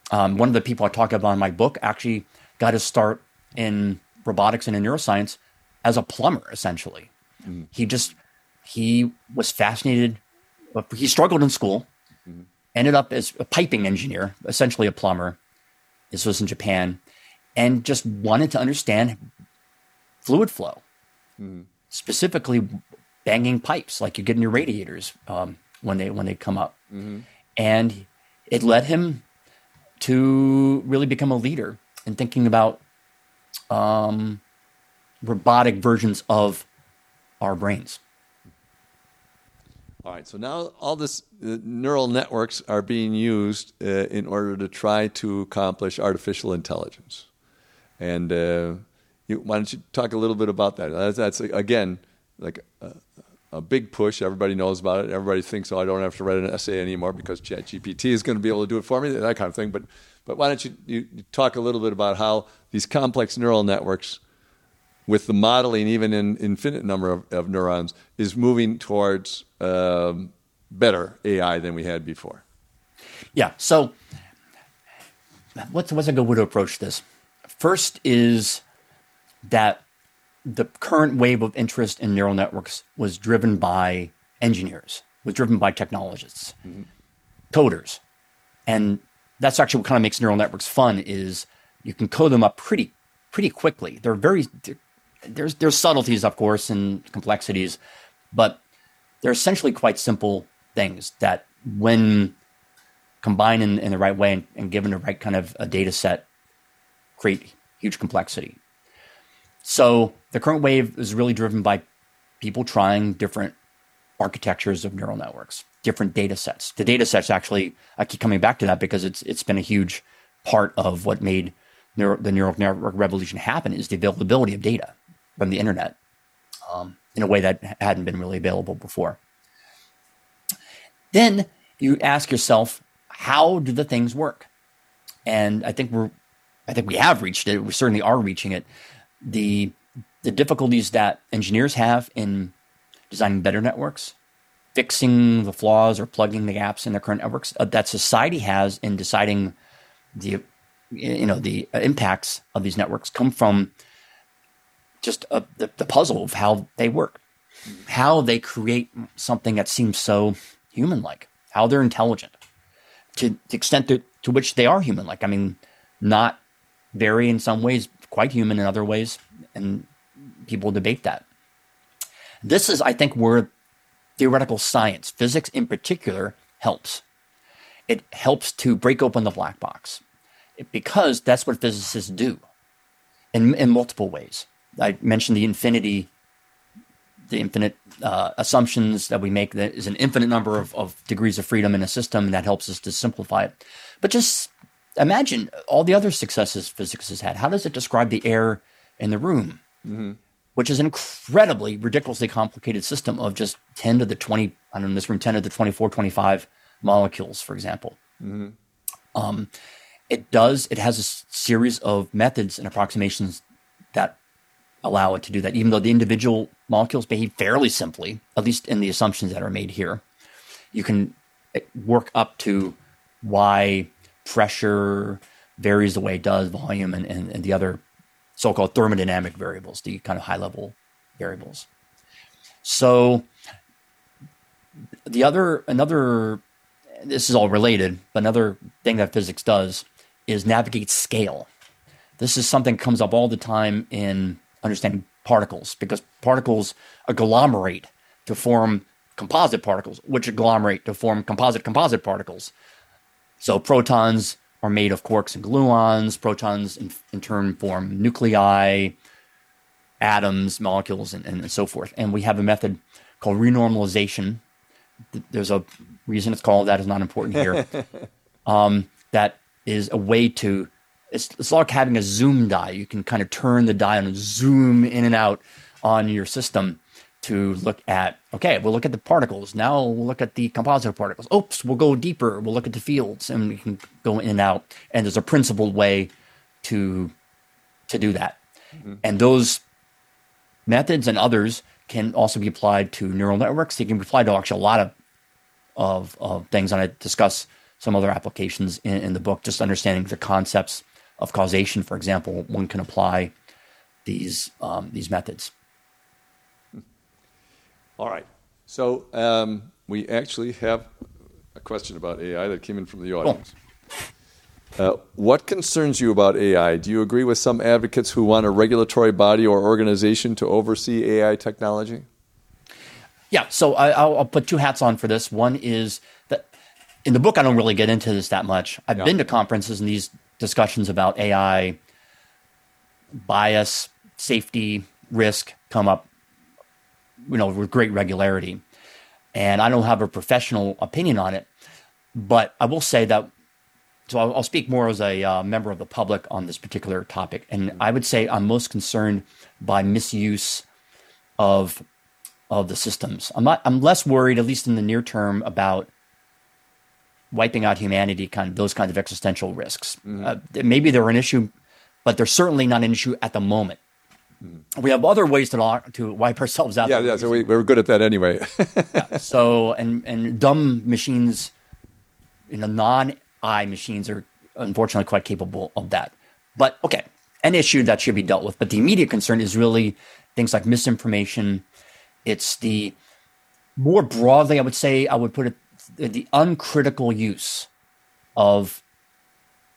Um, one of the people I talk about in my book actually got his start in robotics and in neuroscience as a plumber, essentially. Mm-hmm. He just he was fascinated. He struggled in school, mm-hmm. ended up as a piping engineer, essentially a plumber. This was in Japan, and just wanted to understand fluid flow, mm-hmm. Specifically banging pipes like you get in your radiators um, when they when they come up, mm-hmm. and it led him to really become a leader in thinking about um, robotic versions of our brains. All right, so now all this uh, neural networks are being used uh, in order to try to accomplish artificial intelligence. And uh, you, why don't you talk a little bit about that? That's, that's again like a, a, big push. Everybody knows about it. Everybody thinks, oh, I don't have to write an essay anymore because ChatGPT is going to be able to do it for me, that kind of thing. But but why don't you, you, talk a little bit about how these complex neural networks, with the modeling even in infinite number of, of neurons, is moving towards um, better AI than we had before? Yeah. So, what's what's a good way to approach this? First is that the current wave of interest in neural networks was driven by engineers, was driven by technologists, mm-hmm. coders, and that's actually what kind of makes neural networks fun is you can code them up pretty pretty quickly. They're very they're, there's there's subtleties, of course, and complexities, but they're essentially quite simple things that, when combined in, in the right way and, and, given the right kind of a data set, create huge complexity. So the current wave is really driven by people trying different architectures of neural networks different data sets. The data sets actually, I keep coming back to that because it's it's been a huge part of what made neuro, the neural network revolution happen is the availability of data from the internet um, in a way that hadn't been really available before. Then you ask yourself, how do the things work? And I think we're, I think we have reached it. We certainly are reaching it. The the difficulties that engineers have in designing better networks, fixing the flaws or plugging the gaps in their current networks, uh, that society has in deciding the you know the impacts of these networks come from just uh, the, the puzzle of how they work, how they create something that seems so human-like, how they're intelligent, to the extent to, to which they are human-like. I mean, not very in some ways, quite human in other ways, and people debate that. This is, I think, where theoretical science, physics in particular, helps. It helps to break open the black box because that's what physicists do in, in multiple ways. I mentioned the infinity, the infinite uh, assumptions that we make. That is an infinite number of, of degrees of freedom in a system, and that helps us to simplify it. But just imagine all the other successes physics has had. How does it describe the air in the room? Mm-hmm. Which is an incredibly, ridiculously complicated system of just 10 to the 20, I don't know, this room, 10 to the 24, 25 molecules, for example. Mm-hmm. Um, it does, it has a series of methods and approximations that allow it to do that, even though the individual molecules behave fairly simply, at least in the assumptions that are made here. You can eh, work up to why pressure varies the way it does, volume, and, and, and the other so called thermodynamic variables, the kind of high level variables. So, the other, another, this is all related, but another thing that physics does is navigate scale. This is something that comes up all the time in understanding particles because particles agglomerate to form composite particles, which agglomerate to form composite composite particles. So protons are made of quarks and gluons. Protons, in, in turn, form nuclei, atoms, molecules, and, and, so forth. And we have a method called renormalization. There's a reason it's called that is not important here. um, that is a way to it's, it's like having a zoom die. You can kind of turn the die and zoom in and out on your system to look at, okay, we'll look at the particles. Now we'll look at the composite particles. Oops, we'll go deeper. We'll look at the fields and we can go in and out. And there's a principled way to, to do that. Mm-hmm. And those methods and others can also be applied to neural networks. They can be applied to actually a lot of, of, of things. And I discuss some other applications in, in the book, just understanding the concepts of causation, for example, one can apply these um, these methods. All right. So um, we actually have a question about AI that came in from the audience. Uh, what concerns you about AI? Do you agree with some advocates who want a regulatory body or organization to oversee AI technology? Yeah, so I, will put two hats on for this. One is that in the book, I don't really get into this that much. I've yeah. been to conferences and these discussions about AI bias, safety, risk come up, you know, with great regularity. And I don't have a professional opinion on it, but I will say that. So I'll, I'll speak more as a uh, member of the public on this particular topic, and I would say I'm most concerned by misuse of of the systems. I'm not. I'm less worried, at least in the near term, about wiping out humanity, kind of those kinds of existential risks. Mm-hmm. Uh, maybe they're an issue, but they're certainly not an issue at the moment. Mm-hmm. We have other ways to to wipe ourselves out. Yeah, yeah. So we, we're good at that anyway. yeah, so and and dumb machines, you know, non-AI machines are unfortunately quite capable of that. But okay, an issue that should be dealt with. But the immediate concern is really things like misinformation. It's the more broadly, I would say, I would put it the uncritical use of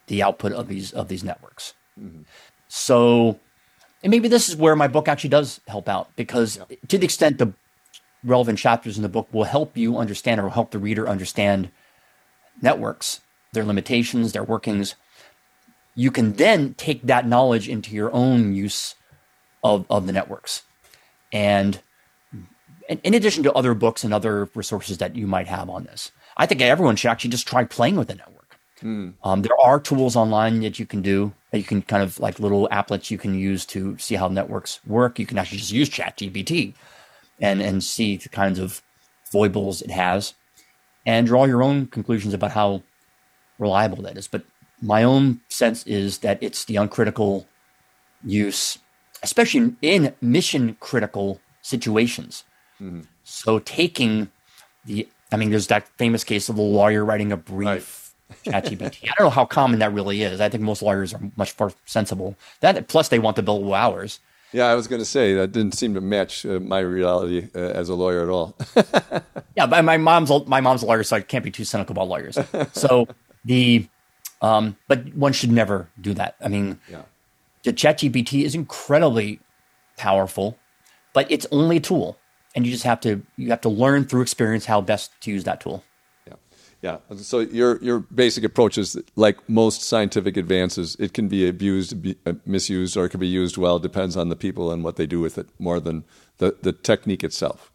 the output of these of these networks. Mm-hmm. So, and maybe this is where my book actually does help out because yeah. to the extent the relevant chapters in the book will help you understand or help the reader understand networks, their limitations, their workings, you can then take that knowledge into your own use of, of the networks. And in addition to other books and other resources that you might have on this. I think everyone should actually just try playing with the network. Mm. Um, there are tools online that you can do that you can kind of like little applets you can use to see how networks work. You can actually just use ChatGPT and and see the kinds of foibles it has, and draw your own conclusions about how reliable that is. But my own sense is that it's the uncritical use, especially in mission critical situations. Mm-hmm. So taking the, I mean, there's that famous case of the lawyer writing a brief. Right. ChatGPT. I don't know how common that really is. I think most lawyers are much more sensible. That plus they want the billable hours. Yeah, I was going to say that didn't seem to match uh, my reality uh, as a lawyer at all. yeah, but my mom's my mom's a lawyer, so I can't be too cynical about lawyers. So the, um, but one should never do that. I mean, yeah. the ChatGPT is incredibly powerful, but it's only a tool and you just have to you have to learn through experience how best to use that tool. Yeah. So your your basic approach is like most scientific advances, it can be abused, be, uh, misused, or it can be used well. Depends on the people and what they do with it, more than the the technique itself.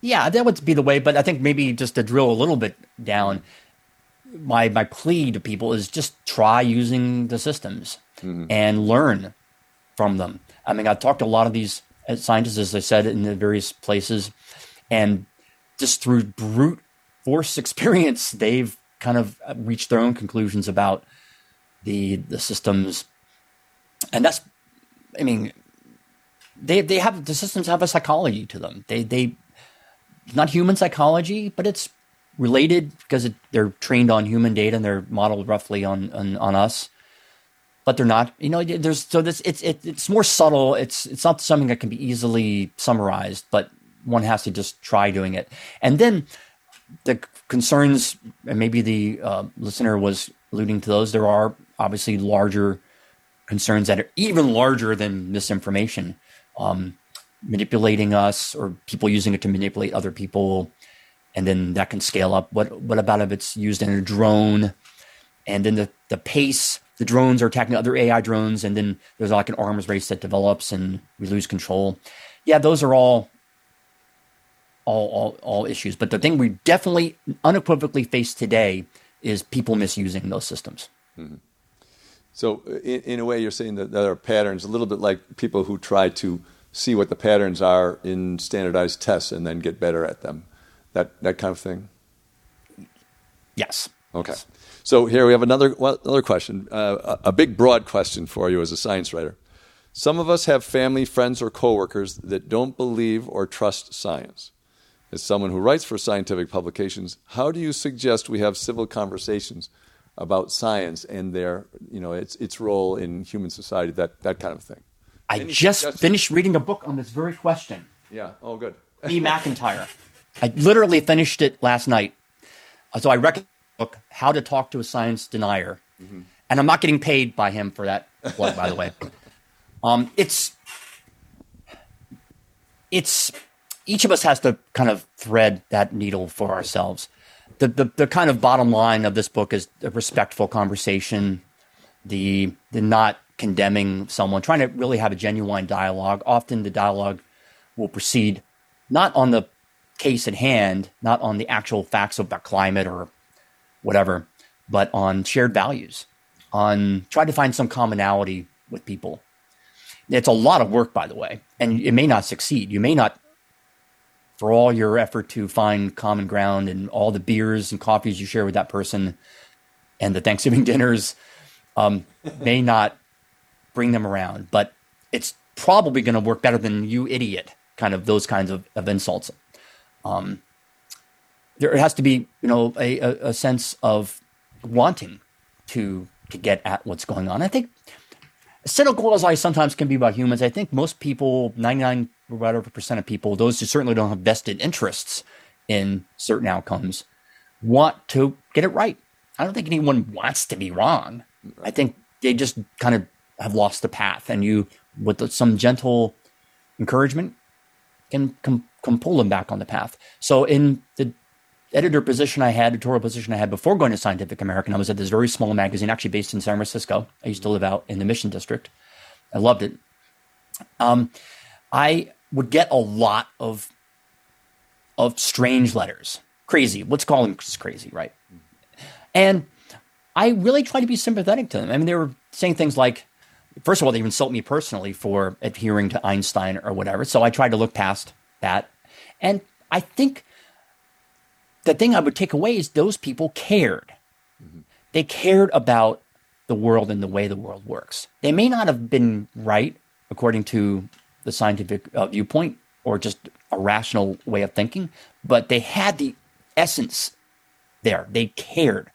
Yeah, that would be the way. But I think maybe just to drill a little bit down, my my plea to people is just try using the systems mm-hmm. and learn from them. I mean, I've talked to a lot of these scientists, as I said, in the various places, and just through brute force experience, they've kind of uh, reached their own conclusions about the the systems, and that's, I mean, they they have the systems have a psychology to them. They they not human psychology, but it's related because it, they're trained on human data and they're modeled roughly on, on, on us but they're not. You know, there's so this it's it, it's more subtle. It's it's not something that can be easily summarized, but one has to just try doing it. And then the concerns, and maybe the uh, listener was alluding to those. There are obviously larger concerns that are even larger than misinformation, um, manipulating us or people using it to manipulate other people, and then that can scale up. What what about if it's used in a drone, and then the the pace the drones are attacking other AI drones, and then there's like an arms race that develops, and we lose control. Yeah, those are all, all, all, all issues. But the thing we definitely, unequivocally face today is people misusing those systems. Mm-hmm. So, in, in, a way, you're saying that there are patterns, a little bit like people who try to see what the patterns are in standardized tests and then get better at them. That that kind of thing. Yes. Okay. So here we have another another question, uh, a big broad question for you as a science writer. Some of us have family, friends, or coworkers that don't believe or trust science. As someone who writes for scientific publications, how do you suggest we have civil conversations about science and their, you know, its its role in human society, that that kind of thing? I Any just finished reading a book on this very question. Yeah. Oh, good. E. McIntyre. I literally finished it last night. So I recommend book, How to Talk to a Science Denier. Mm-hmm. And I'm not getting paid by him for that plug, by the way. Um, it's it's each of us has to kind of thread that needle for ourselves. The, the the kind of bottom line of this book is a respectful conversation, the the not condemning someone, trying to really have a genuine dialogue. Often the dialogue will proceed not on the case at hand, not on the actual facts about climate or whatever, but on shared values, on try to find some commonality with people. It's a lot of work, by the way, and it may not succeed. You may not, for all your effort to find common ground and all the beers and coffees you share with that person and the Thanksgiving dinners, um, may not bring them around. But it's probably going to work better than you idiot, kind of those kinds of, of insults. Um, there has to be, you know, a, a, sense of wanting to to get at what's going on. I think cynical as I sometimes can be about humans, I think most people, 99 whatever percent of people, those who certainly don't have vested interests in certain outcomes, want to get it right. I don't think anyone wants to be wrong. I think they just kind of have lost the path, and you, with some gentle encouragement, can, can, can pull them back on the path. So in the editor position I had, editorial position I had before going to Scientific American. I was at this very small magazine, actually based in San Francisco. I used to live out in the Mission District. I loved it. Um, I would get a lot of of strange letters, crazy. Let's call them crazy, right? And I really tried to be sympathetic to them. I mean, they were saying things like, first of all, they insult me personally for adhering to Einstein or whatever. So I tried to look past that. And I think the thing I would take away is those people cared. Mm-hmm. they cared about the world and the way the world works. They may not have been right according to the scientific uh, viewpoint or just a rational way of thinking, but they had the essence there. They cared.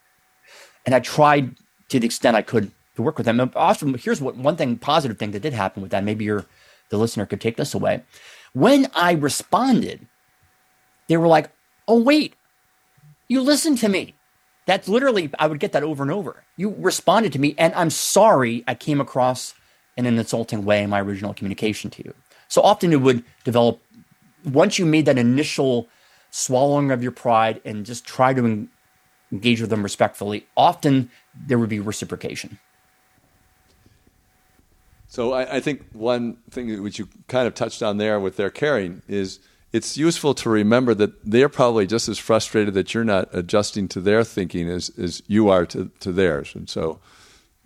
And I tried to the extent I could to work with them. And also, here's what one thing, positive thing that did happen with that. Maybe your the listener could take this away. When I responded, they were like, "Oh wait, you listened to me." That's literally I would get that over and over. You responded to me, and I'm sorry I came across in an insulting way in my original communication to you. So often it would develop once you made that initial swallowing of your pride and just try to engage with them respectfully. Often there would be reciprocation. So I, I, think one thing which you kind of touched on there with their caring is it's useful to remember that they're probably just as frustrated that you're not adjusting to their thinking as, as you are to, to theirs. And so,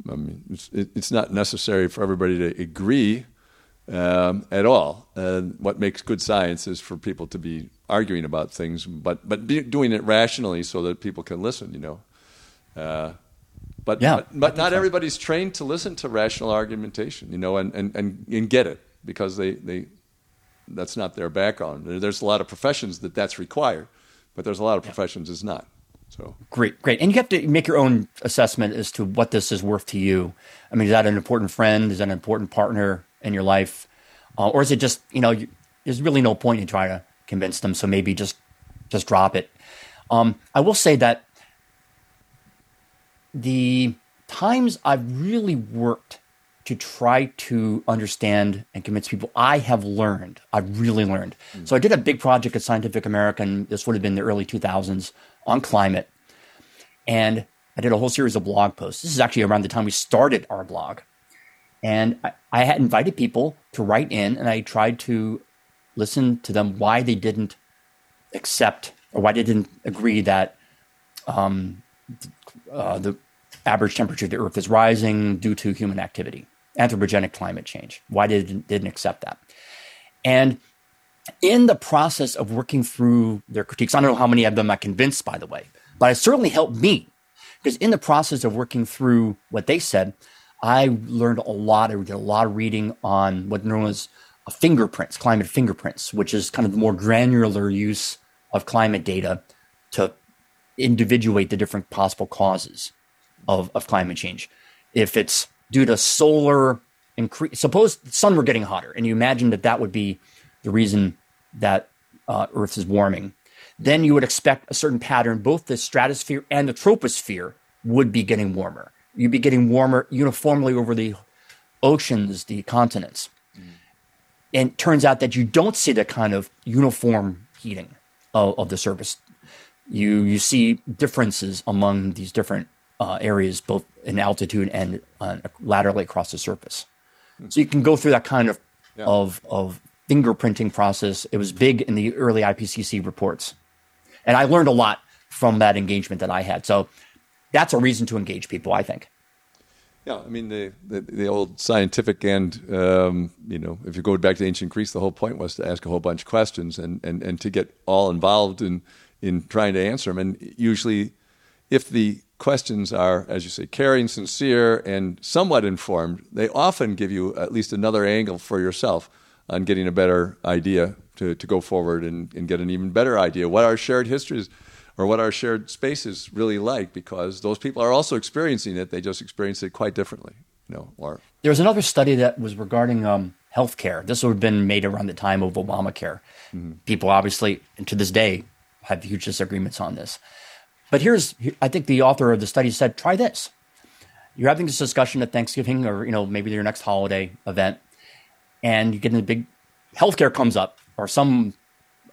I mean, it's, it's not necessary for everybody to agree um, at all. And what makes good science is for people to be arguing about things, but but doing it rationally so that people can listen. You know. Uh, but, yeah, but, but not so. everybody's trained to listen to rational argumentation, you know, and, and, and, and get it because they, they, that's not their background. There's a lot of professions that that's required, but there's a lot of yeah. professions it's not. So great, great, and you have to make your own assessment as to what this is worth to you. I mean, is that an important friend? Is that an important partner in your life, uh, or is it just you know you, there's really no point in trying to convince them? So maybe just just drop it. Um, I will say that the times I've really worked to try to understand and convince people, I have learned. I've really learned. Mm. So I did a big project at Scientific American. This would have been the early 2000s on climate. And I did a whole series of blog posts. This is actually around the time we started our blog. And I, I had invited people to write in, and I tried to listen to them why they didn't accept or why they didn't agree that um, uh, the average temperature of the Earth is rising due to human activity, anthropogenic climate change. Why did didn't accept that? And in the process of working through their critiques, I don't know how many of them I convinced, by the way, but it certainly helped me because in the process of working through what they said, I learned a lot. I did a lot of reading on what known as fingerprints, climate fingerprints, which is kind of the more granular use of climate data to individuate the different possible causes of, of climate change. If it's due to solar increase, suppose the sun were getting hotter, and you imagine that that would be the reason that uh, Earth is warming, then you would expect a certain pattern. Both the stratosphere and the troposphere would be getting warmer. You'd be getting warmer uniformly over the oceans, the continents. Mm. And it turns out that you don't see that kind of uniform heating of, of the surface. You you see differences among these different uh, areas, both in altitude and uh, laterally across the surface. Hmm. So you can go through that kind of yeah. of of fingerprinting process. It was big in the early IPCC reports, and I learned a lot from that engagement that I had. So that's a reason to engage people, I think. Yeah, I mean the the, the old scientific end. Um, you know, if you go back to ancient Greece, the whole point was to ask a whole bunch of questions and and and to get all involved in in trying to answer them. And usually, if the questions are, as you say, caring, sincere, and somewhat informed, they often give you at least another angle for yourself on getting a better idea to, to go forward and, and get an even better idea what our shared histories or what our shared space is really like because those people are also experiencing it. They just experience it quite differently. You know, or there was another study that was regarding um, healthcare. This would have been made around the time of Obamacare. Mm-hmm. People obviously, and to this day, have huge disagreements on this. But here's, I think the author of the study said, try this. You're having this discussion at Thanksgiving or, you know, maybe your next holiday event, and you get in a big healthcare comes up or some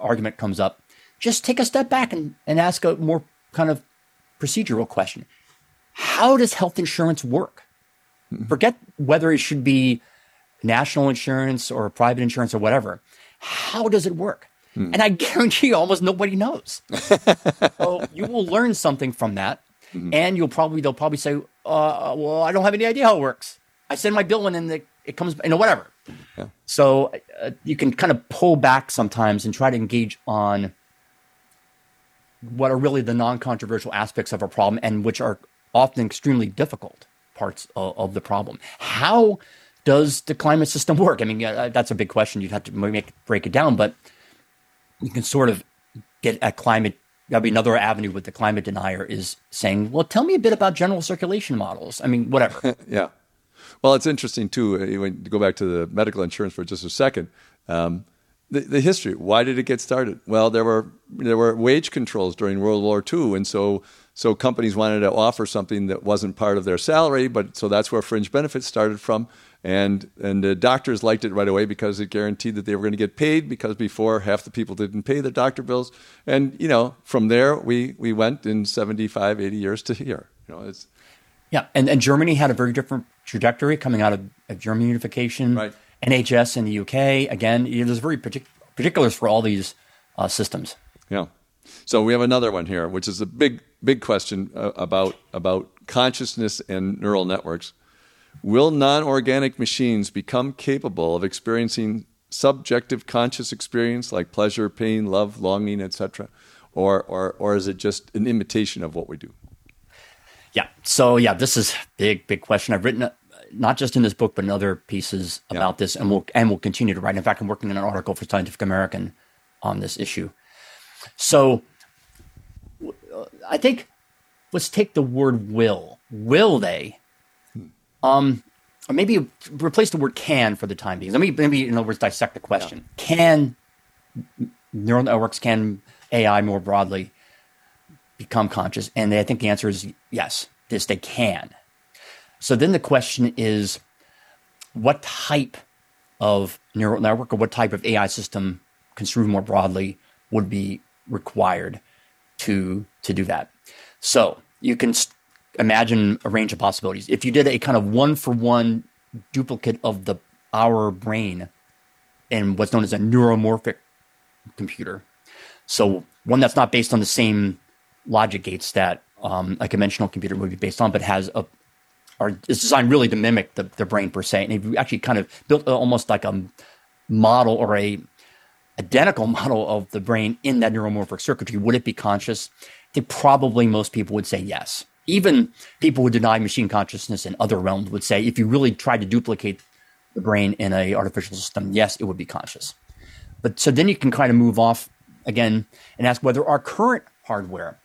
argument comes up. Just take a step back and, and ask a more kind of procedural question. How does health insurance work? Mm-hmm. Forget whether it should be national insurance or private insurance or whatever. How does it work? Hmm. And I guarantee you, almost nobody knows. so you will learn something from that, mm-hmm. and you'll probably they'll probably say, uh, "Well, I don't have any idea how it works. I send my bill in, and it, it comes, you know, whatever." Yeah. So uh, you can kind of pull back sometimes and try to engage on what are really the non-controversial aspects of a problem, and which are often extremely difficult parts of, of the problem. How does the climate system work? I mean, uh, that's a big question. You'd have to make break it down, but you can sort of get at climate. That'd be another avenue with the climate denier is saying, "Well, tell me a bit about general circulation models." I mean, whatever. yeah. Well, it's interesting too. Uh, when you go back to the medical insurance for just a second, um, the, the history. Why did it get started? Well, there were there were wage controls during World War II, and so so companies wanted to offer something that wasn't part of their salary, but so that's where fringe benefits started from. And and the doctors liked it right away because it guaranteed that they were going to get paid because before half the people didn't pay their doctor bills. And you know, from there we we went in 75, 80 years to here. You know, it's yeah, and, and Germany had a very different trajectory coming out of, of German unification. Right. NHS in the UK, again, there's very partic- particulars for all these uh, systems. Yeah. So we have another one here, which is a big, big question uh, about about consciousness and neural networks. Will non-organic machines become capable of experiencing subjective conscious experience like pleasure, pain, love, longing, etc., or or or is it just an imitation of what we do? Yeah. So yeah, this is a big, big question. I've written uh, not just in this book, but in other pieces yeah. about this, and we'll and we'll continue to write. In fact, I'm working on an article for Scientific American on this issue. So, uh, I think let's take the word "will." Will they? Um, or maybe replace the word "can" for the time being. Let me maybe in other words dissect the question: yeah. Can neural networks, can AI more broadly become conscious? And I think the answer is yes. This they can. So then the question is what type of neural network or what type of AI system, construed more broadly, would be required to, to do that? So you can imagine a range of possibilities. If you did a kind of one for one duplicate of the our brain in what's known as a neuromorphic computer, so one that's not based on the same logic gates that um, a conventional computer would be based on, but has a, are is designed really to mimic the, the brain per se. And if you actually kind of built almost like a model or a identical model of the brain in that neuromorphic circuitry, would it be conscious? I think probably most people would say yes. Even people who deny machine consciousness in other realms would say if you really tried to duplicate the brain in a artificial system, yes, it would be conscious. But so then you can kind of move off again and ask whether our current hardware,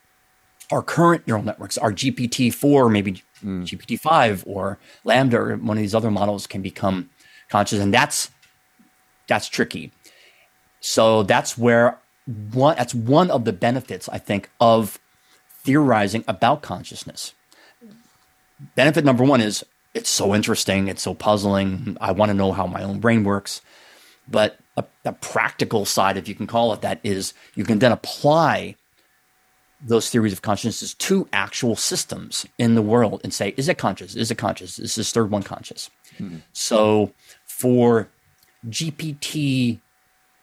our current neural networks, our GPT-4, maybe mm. GPT-5 or LaMDA or one of these other models can become conscious, and that's that's tricky. So that's where one that's one of the benefits I think of theorizing about consciousness. Benefit number one is it's so interesting, it's so puzzling. I want to know how my own brain works. But a, a practical side, if you can call it that, is you can then apply those theories of consciousness to actual systems in the world and say, is it conscious? Is it conscious? Is this third one conscious? Mm-hmm. So for GPT,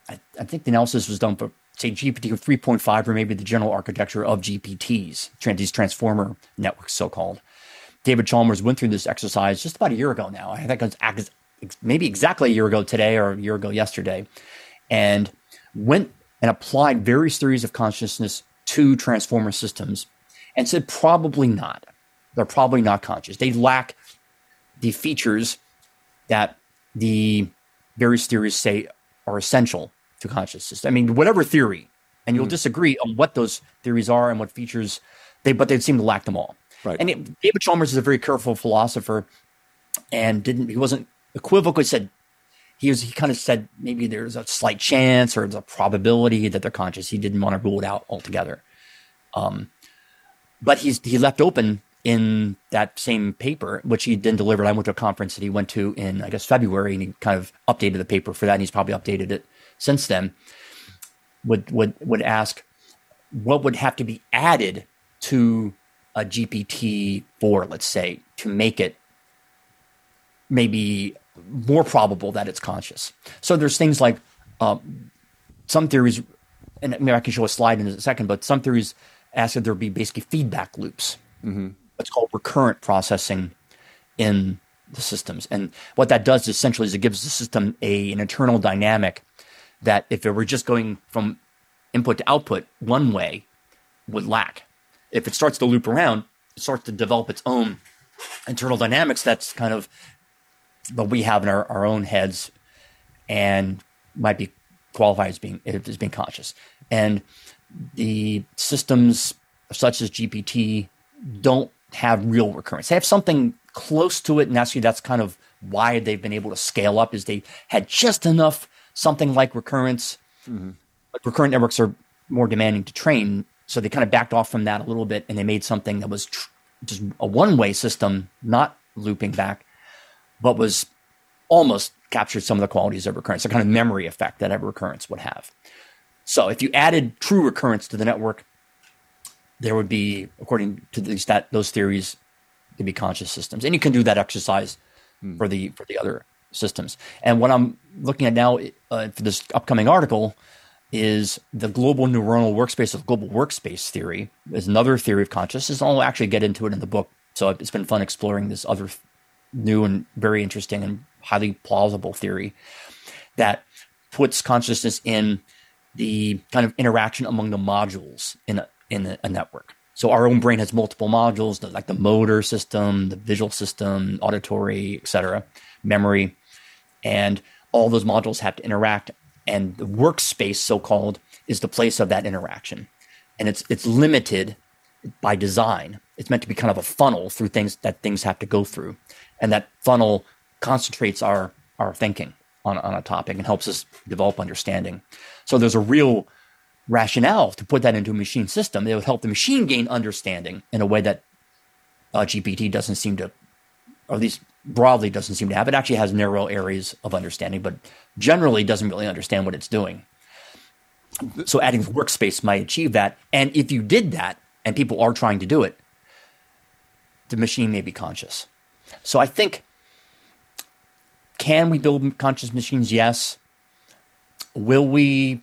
I, I, think the analysis was done for, say, GPT 3.5 or maybe the general architecture of GPTs, these transformer networks, so called. David Chalmers went through this exercise just about a year ago now. I think it was maybe exactly a year ago today or a year ago yesterday, and went and applied various theories of consciousness to transformer systems and said probably not. They're probably not conscious. They lack the features that the various theories say are essential to consciousness. I mean, whatever theory, and you'll mm. disagree on what those theories are and what features they, but they seem to lack them all. Right. And it, David Chalmers is a very careful philosopher, and didn't he wasn't equivocally said he was he kind of said maybe there's a slight chance or there's a probability that they're conscious. He didn't want to rule it out altogether. Um, but he's he left open in that same paper, which he then delivered. I went to a conference that he went to in I guess February, and he kind of updated the paper for that, and he's probably updated it since then. Would would would ask what would have to be added to a GPT four, let's say, to make it maybe more probable that it's conscious. So there's things like um, some theories, and maybe I can show a slide in a second, but some theories ask that there be basically feedback loops. Mm-hmm. It's called recurrent processing in the systems. And what that does essentially is it gives the system a, an internal dynamic that if it were just going from input to output one way would lack. If it starts to loop around, it starts to develop its own internal dynamics that's kind of what we have in our, our own heads and might be qualified as being as being conscious. And the systems such as GPT don't have real recurrence. They have something close to it, and actually that's kind of why they've been able to scale up is they had just enough something like recurrence. Mm-hmm. But recurrent networks are more demanding to train, so they kind of backed off from that a little bit, and they made something that was tr- just a one-way system, not looping back, but was almost captured some of the qualities of recurrence, the kind of memory effect that a recurrence would have. So if you added true recurrence to the network, there would be, according to these that those theories, to be conscious systems, and you can do that exercise hmm. for the for the other systems. And what I'm looking at now uh, for this upcoming article is the global neuronal workspace of global workspace theory is another theory of consciousness. I'll actually get into it in the book. So it's been fun exploring this other new and very interesting and highly plausible theory that puts consciousness in the kind of interaction among the modules in a, in a, a network. So our own brain has multiple modules, like the motor system, the visual system, auditory, etc., memory, and all those modules have to interact. And the workspace, so called, is the place of that interaction, and it's it's limited by design. It's meant to be kind of a funnel through things that things have to go through, and that funnel concentrates our our thinking on, on a topic and helps us develop understanding. So there's a real rationale to put that into a machine system. It would help the machine gain understanding in a way that uh, GPT doesn't seem to, or at least broadly doesn't seem to have. It actually has narrow areas of understanding, but generally doesn't really understand what it's doing. So adding workspace might achieve that. And if you did that, and people are trying to do it, the machine may be conscious. So I think can we build conscious machines? Yes. Will we?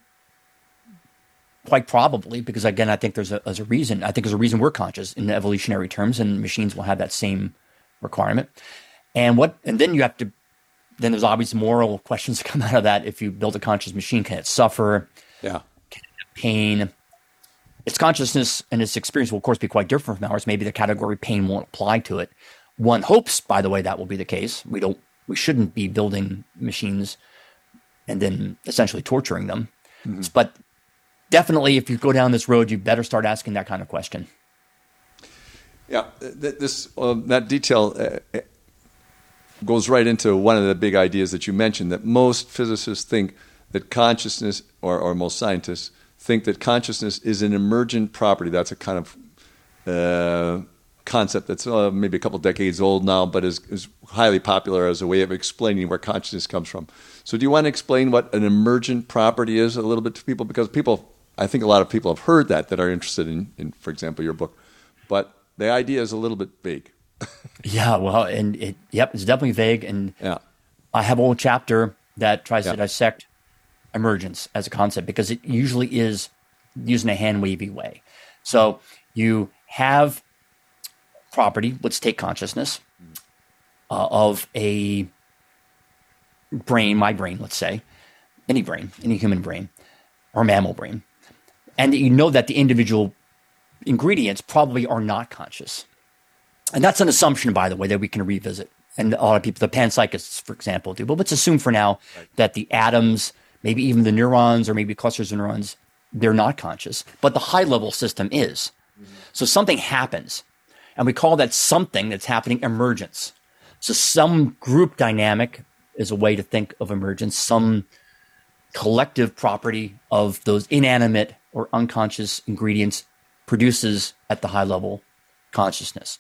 Quite probably, because again, I think there's a, there's a reason. I think there's a reason we're conscious in evolutionary terms, and machines will have that same requirement. And what? And then you have to. Then there's obvious moral questions that come out of that. If you build a conscious machine, can it suffer? Yeah. Can it have pain? Its consciousness and its experience will, of course, be quite different from ours. Maybe the category pain won't apply to it. One hopes, by the way, that will be the case. We don't we shouldn't be building machines and then essentially torturing them. Mm-hmm. But definitely, if you go down this road, you better start asking that kind of question. Yeah, this uh, that detail uh, goes right into one of the big ideas that you mentioned that most physicists think that consciousness, or, or most scientists think that consciousness is an emergent property. That's a kind of uh, concept that's uh, maybe a couple decades old now, but is, is highly popular as a way of explaining where consciousness comes from. So, do you want to explain what an emergent property is a little bit to people? Because people, I think a lot of people have heard that that are interested in, in for example, your book, but the idea is a little bit vague. Yeah, well, and it, yep, it's definitely vague, and yeah. I have a whole chapter that tries to dissect emergence as a concept because it usually is using a hand wavy way. So you have property, let's take consciousness uh, of a brain, my brain, let's say, any brain, any human brain or mammal brain, and you know that the individual ingredients probably are not conscious. And that's an assumption, by the way, that we can revisit. And a lot of people, the panpsychists, for example, do. But let's assume for now that the atoms, maybe even the neurons or maybe clusters of neurons, they're not conscious, but the high level system is. Mm-hmm. So something happens and we call that something that's happening emergence. So some group dynamic is a way to think of emergence, some collective property of those inanimate or unconscious ingredients produces at the high level consciousness.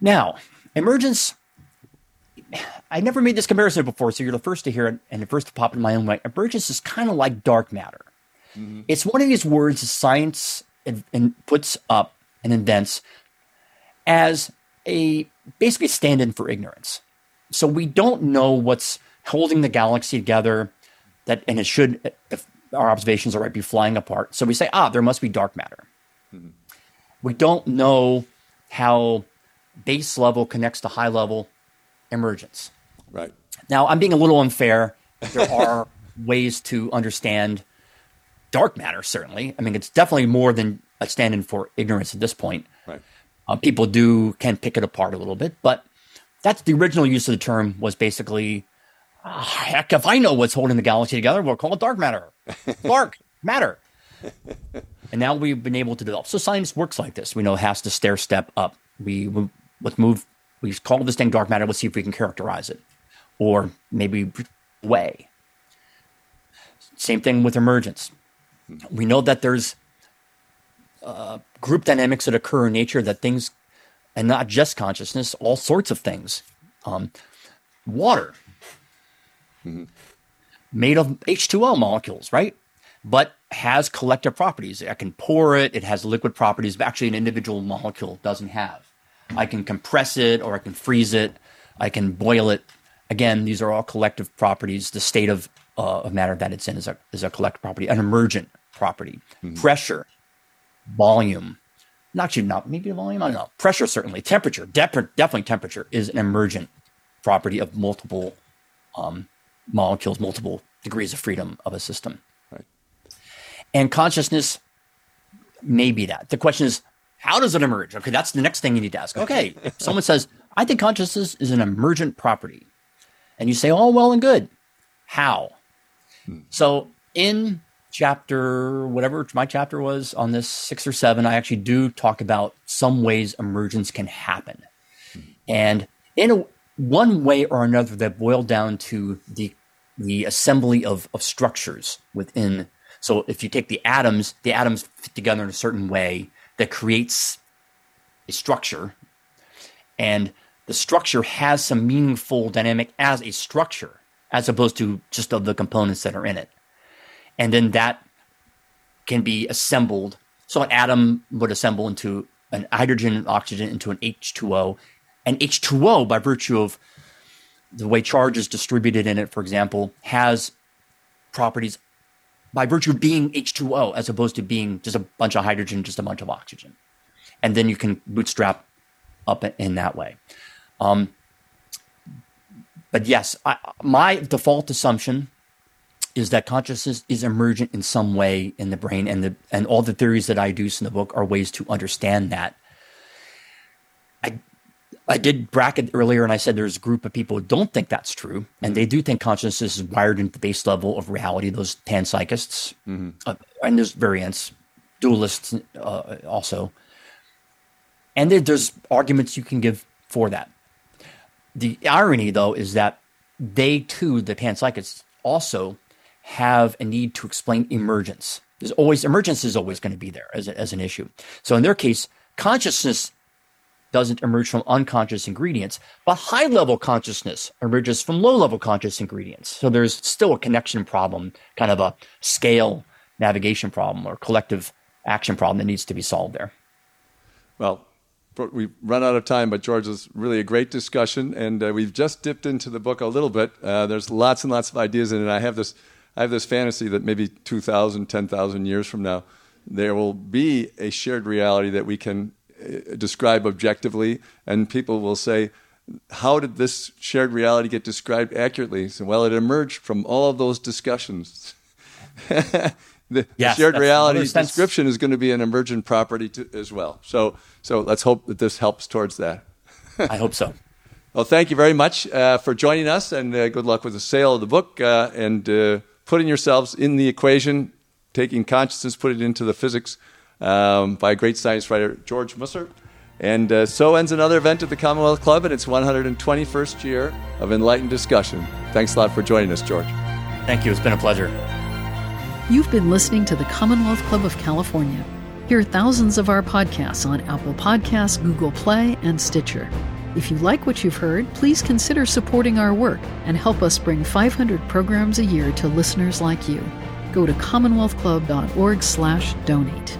Now, emergence, I never made this comparison before, so you're the first to hear it and the first to pop in my own way. Emergence is kind of like dark matter. Mm-hmm. It's one of these words science puts up and invents as a basically stand in for ignorance. So we don't know what's holding the galaxy together that and it should if our observations are right be flying apart. So we say, ah, there must be dark matter. Mm-hmm. We don't know how base level connects to high level emergence. Right. Now I'm being a little unfair. There are ways to understand dark matter, certainly. I mean, it's definitely more than a stand in for ignorance at this point. Right. Uh, people do can pick it apart a little bit, but that's the original use of the term was basically, oh, heck, if I know what's holding the galaxy together, we'll call it dark matter. dark matter. And now we've been able to develop. So science works like this. We know it has to stair step up. We, we let's move. We call this thing dark matter. Let's see if we can characterize it, or maybe way. Same thing with emergence. We know that there's uh, group dynamics that occur in nature that things, and not just consciousness, all sorts of things. Um, water, mm-hmm. made of H2O molecules, right? But has collective properties. I can pour it, it has liquid properties, but actually an individual molecule doesn't have. I can compress it or I can freeze it, I can boil it. Again, these are all collective properties. The state of, uh, of matter that it's in is a, is a collective property, an emergent property. Mm-hmm. Pressure, volume, not actually not maybe volume, I don't know. Pressure certainly, temperature, definitely temperature is an emergent property of multiple um, molecules, multiple degrees of freedom of a system. Right. And consciousness may be that. The question is, how does it emerge? Okay, that's the next thing you need to ask. Okay, if someone says, I think consciousness is an emergent property, and you say, oh, well and good. How? Hmm. So in chapter, whatever my chapter was on this six or seven, I actually do talk about some ways emergence can happen. And in a, one way or another, that boil down to the, the assembly of, of structures within. So if you take the atoms, the atoms fit together in a certain way that creates a structure. And the structure has some meaningful dynamic as a structure, as opposed to just of the components that are in it and then that can be assembled. So an atom would assemble into an hydrogen and oxygen into an H2O. And H2O, by virtue of the way charge is distributed in it, for example, has properties by virtue of being H2O as opposed to being just a bunch of hydrogen, just a bunch of oxygen. And then you can bootstrap up in that way. Um, but yes, I, my default assumption is that consciousness is emergent in some way in the brain, and the and all the theories that I do in the book are ways to understand that. I I did bracket earlier, and I said there's a group of people who don't think that's true, and they do think consciousness is wired into the base level of reality. Those panpsychists, mm-hmm. uh, and there's variants, dualists uh, also, and there, there's arguments you can give for that. The irony, though, is that they too, the panpsychists, also have a need to explain emergence. There's always emergence is always going to be there as, a, as an issue. So in their case, consciousness doesn't emerge from unconscious ingredients, but high level consciousness emerges from low level conscious ingredients. So there's still a connection problem, kind of a scale navigation problem or collective action problem that needs to be solved there. Well, we've run out of time, but George, is really a great discussion, and uh, we've just dipped into the book a little bit. Uh, there's lots and lots of ideas in it. I have this I have this fantasy that maybe 2,000, 10,000 years from now, there will be a shared reality that we can describe objectively, and people will say, how did this shared reality get described accurately? So, well, it emerged from all of those discussions. the yes, shared reality description is going to be an emergent property to, as well. So, so let's hope that this helps towards that. I hope so. Well, thank you very much uh, for joining us, and uh, good luck with the sale of the book. Uh, and uh, putting yourselves in the equation, taking consciousness, put it into the physics um, by a great science writer, George Musser. And uh, so ends another event at the Commonwealth Club in its 121st year of enlightened discussion. Thanks a lot for joining us, George. Thank you. It's been a pleasure. You've been listening to the Commonwealth Club of California. Hear thousands of our podcasts on Apple Podcasts, Google Play, and Stitcher. If you like what you've heard, please consider supporting our work and help us bring 500 programs a year to listeners like you. Go to commonwealthclub.org/donate.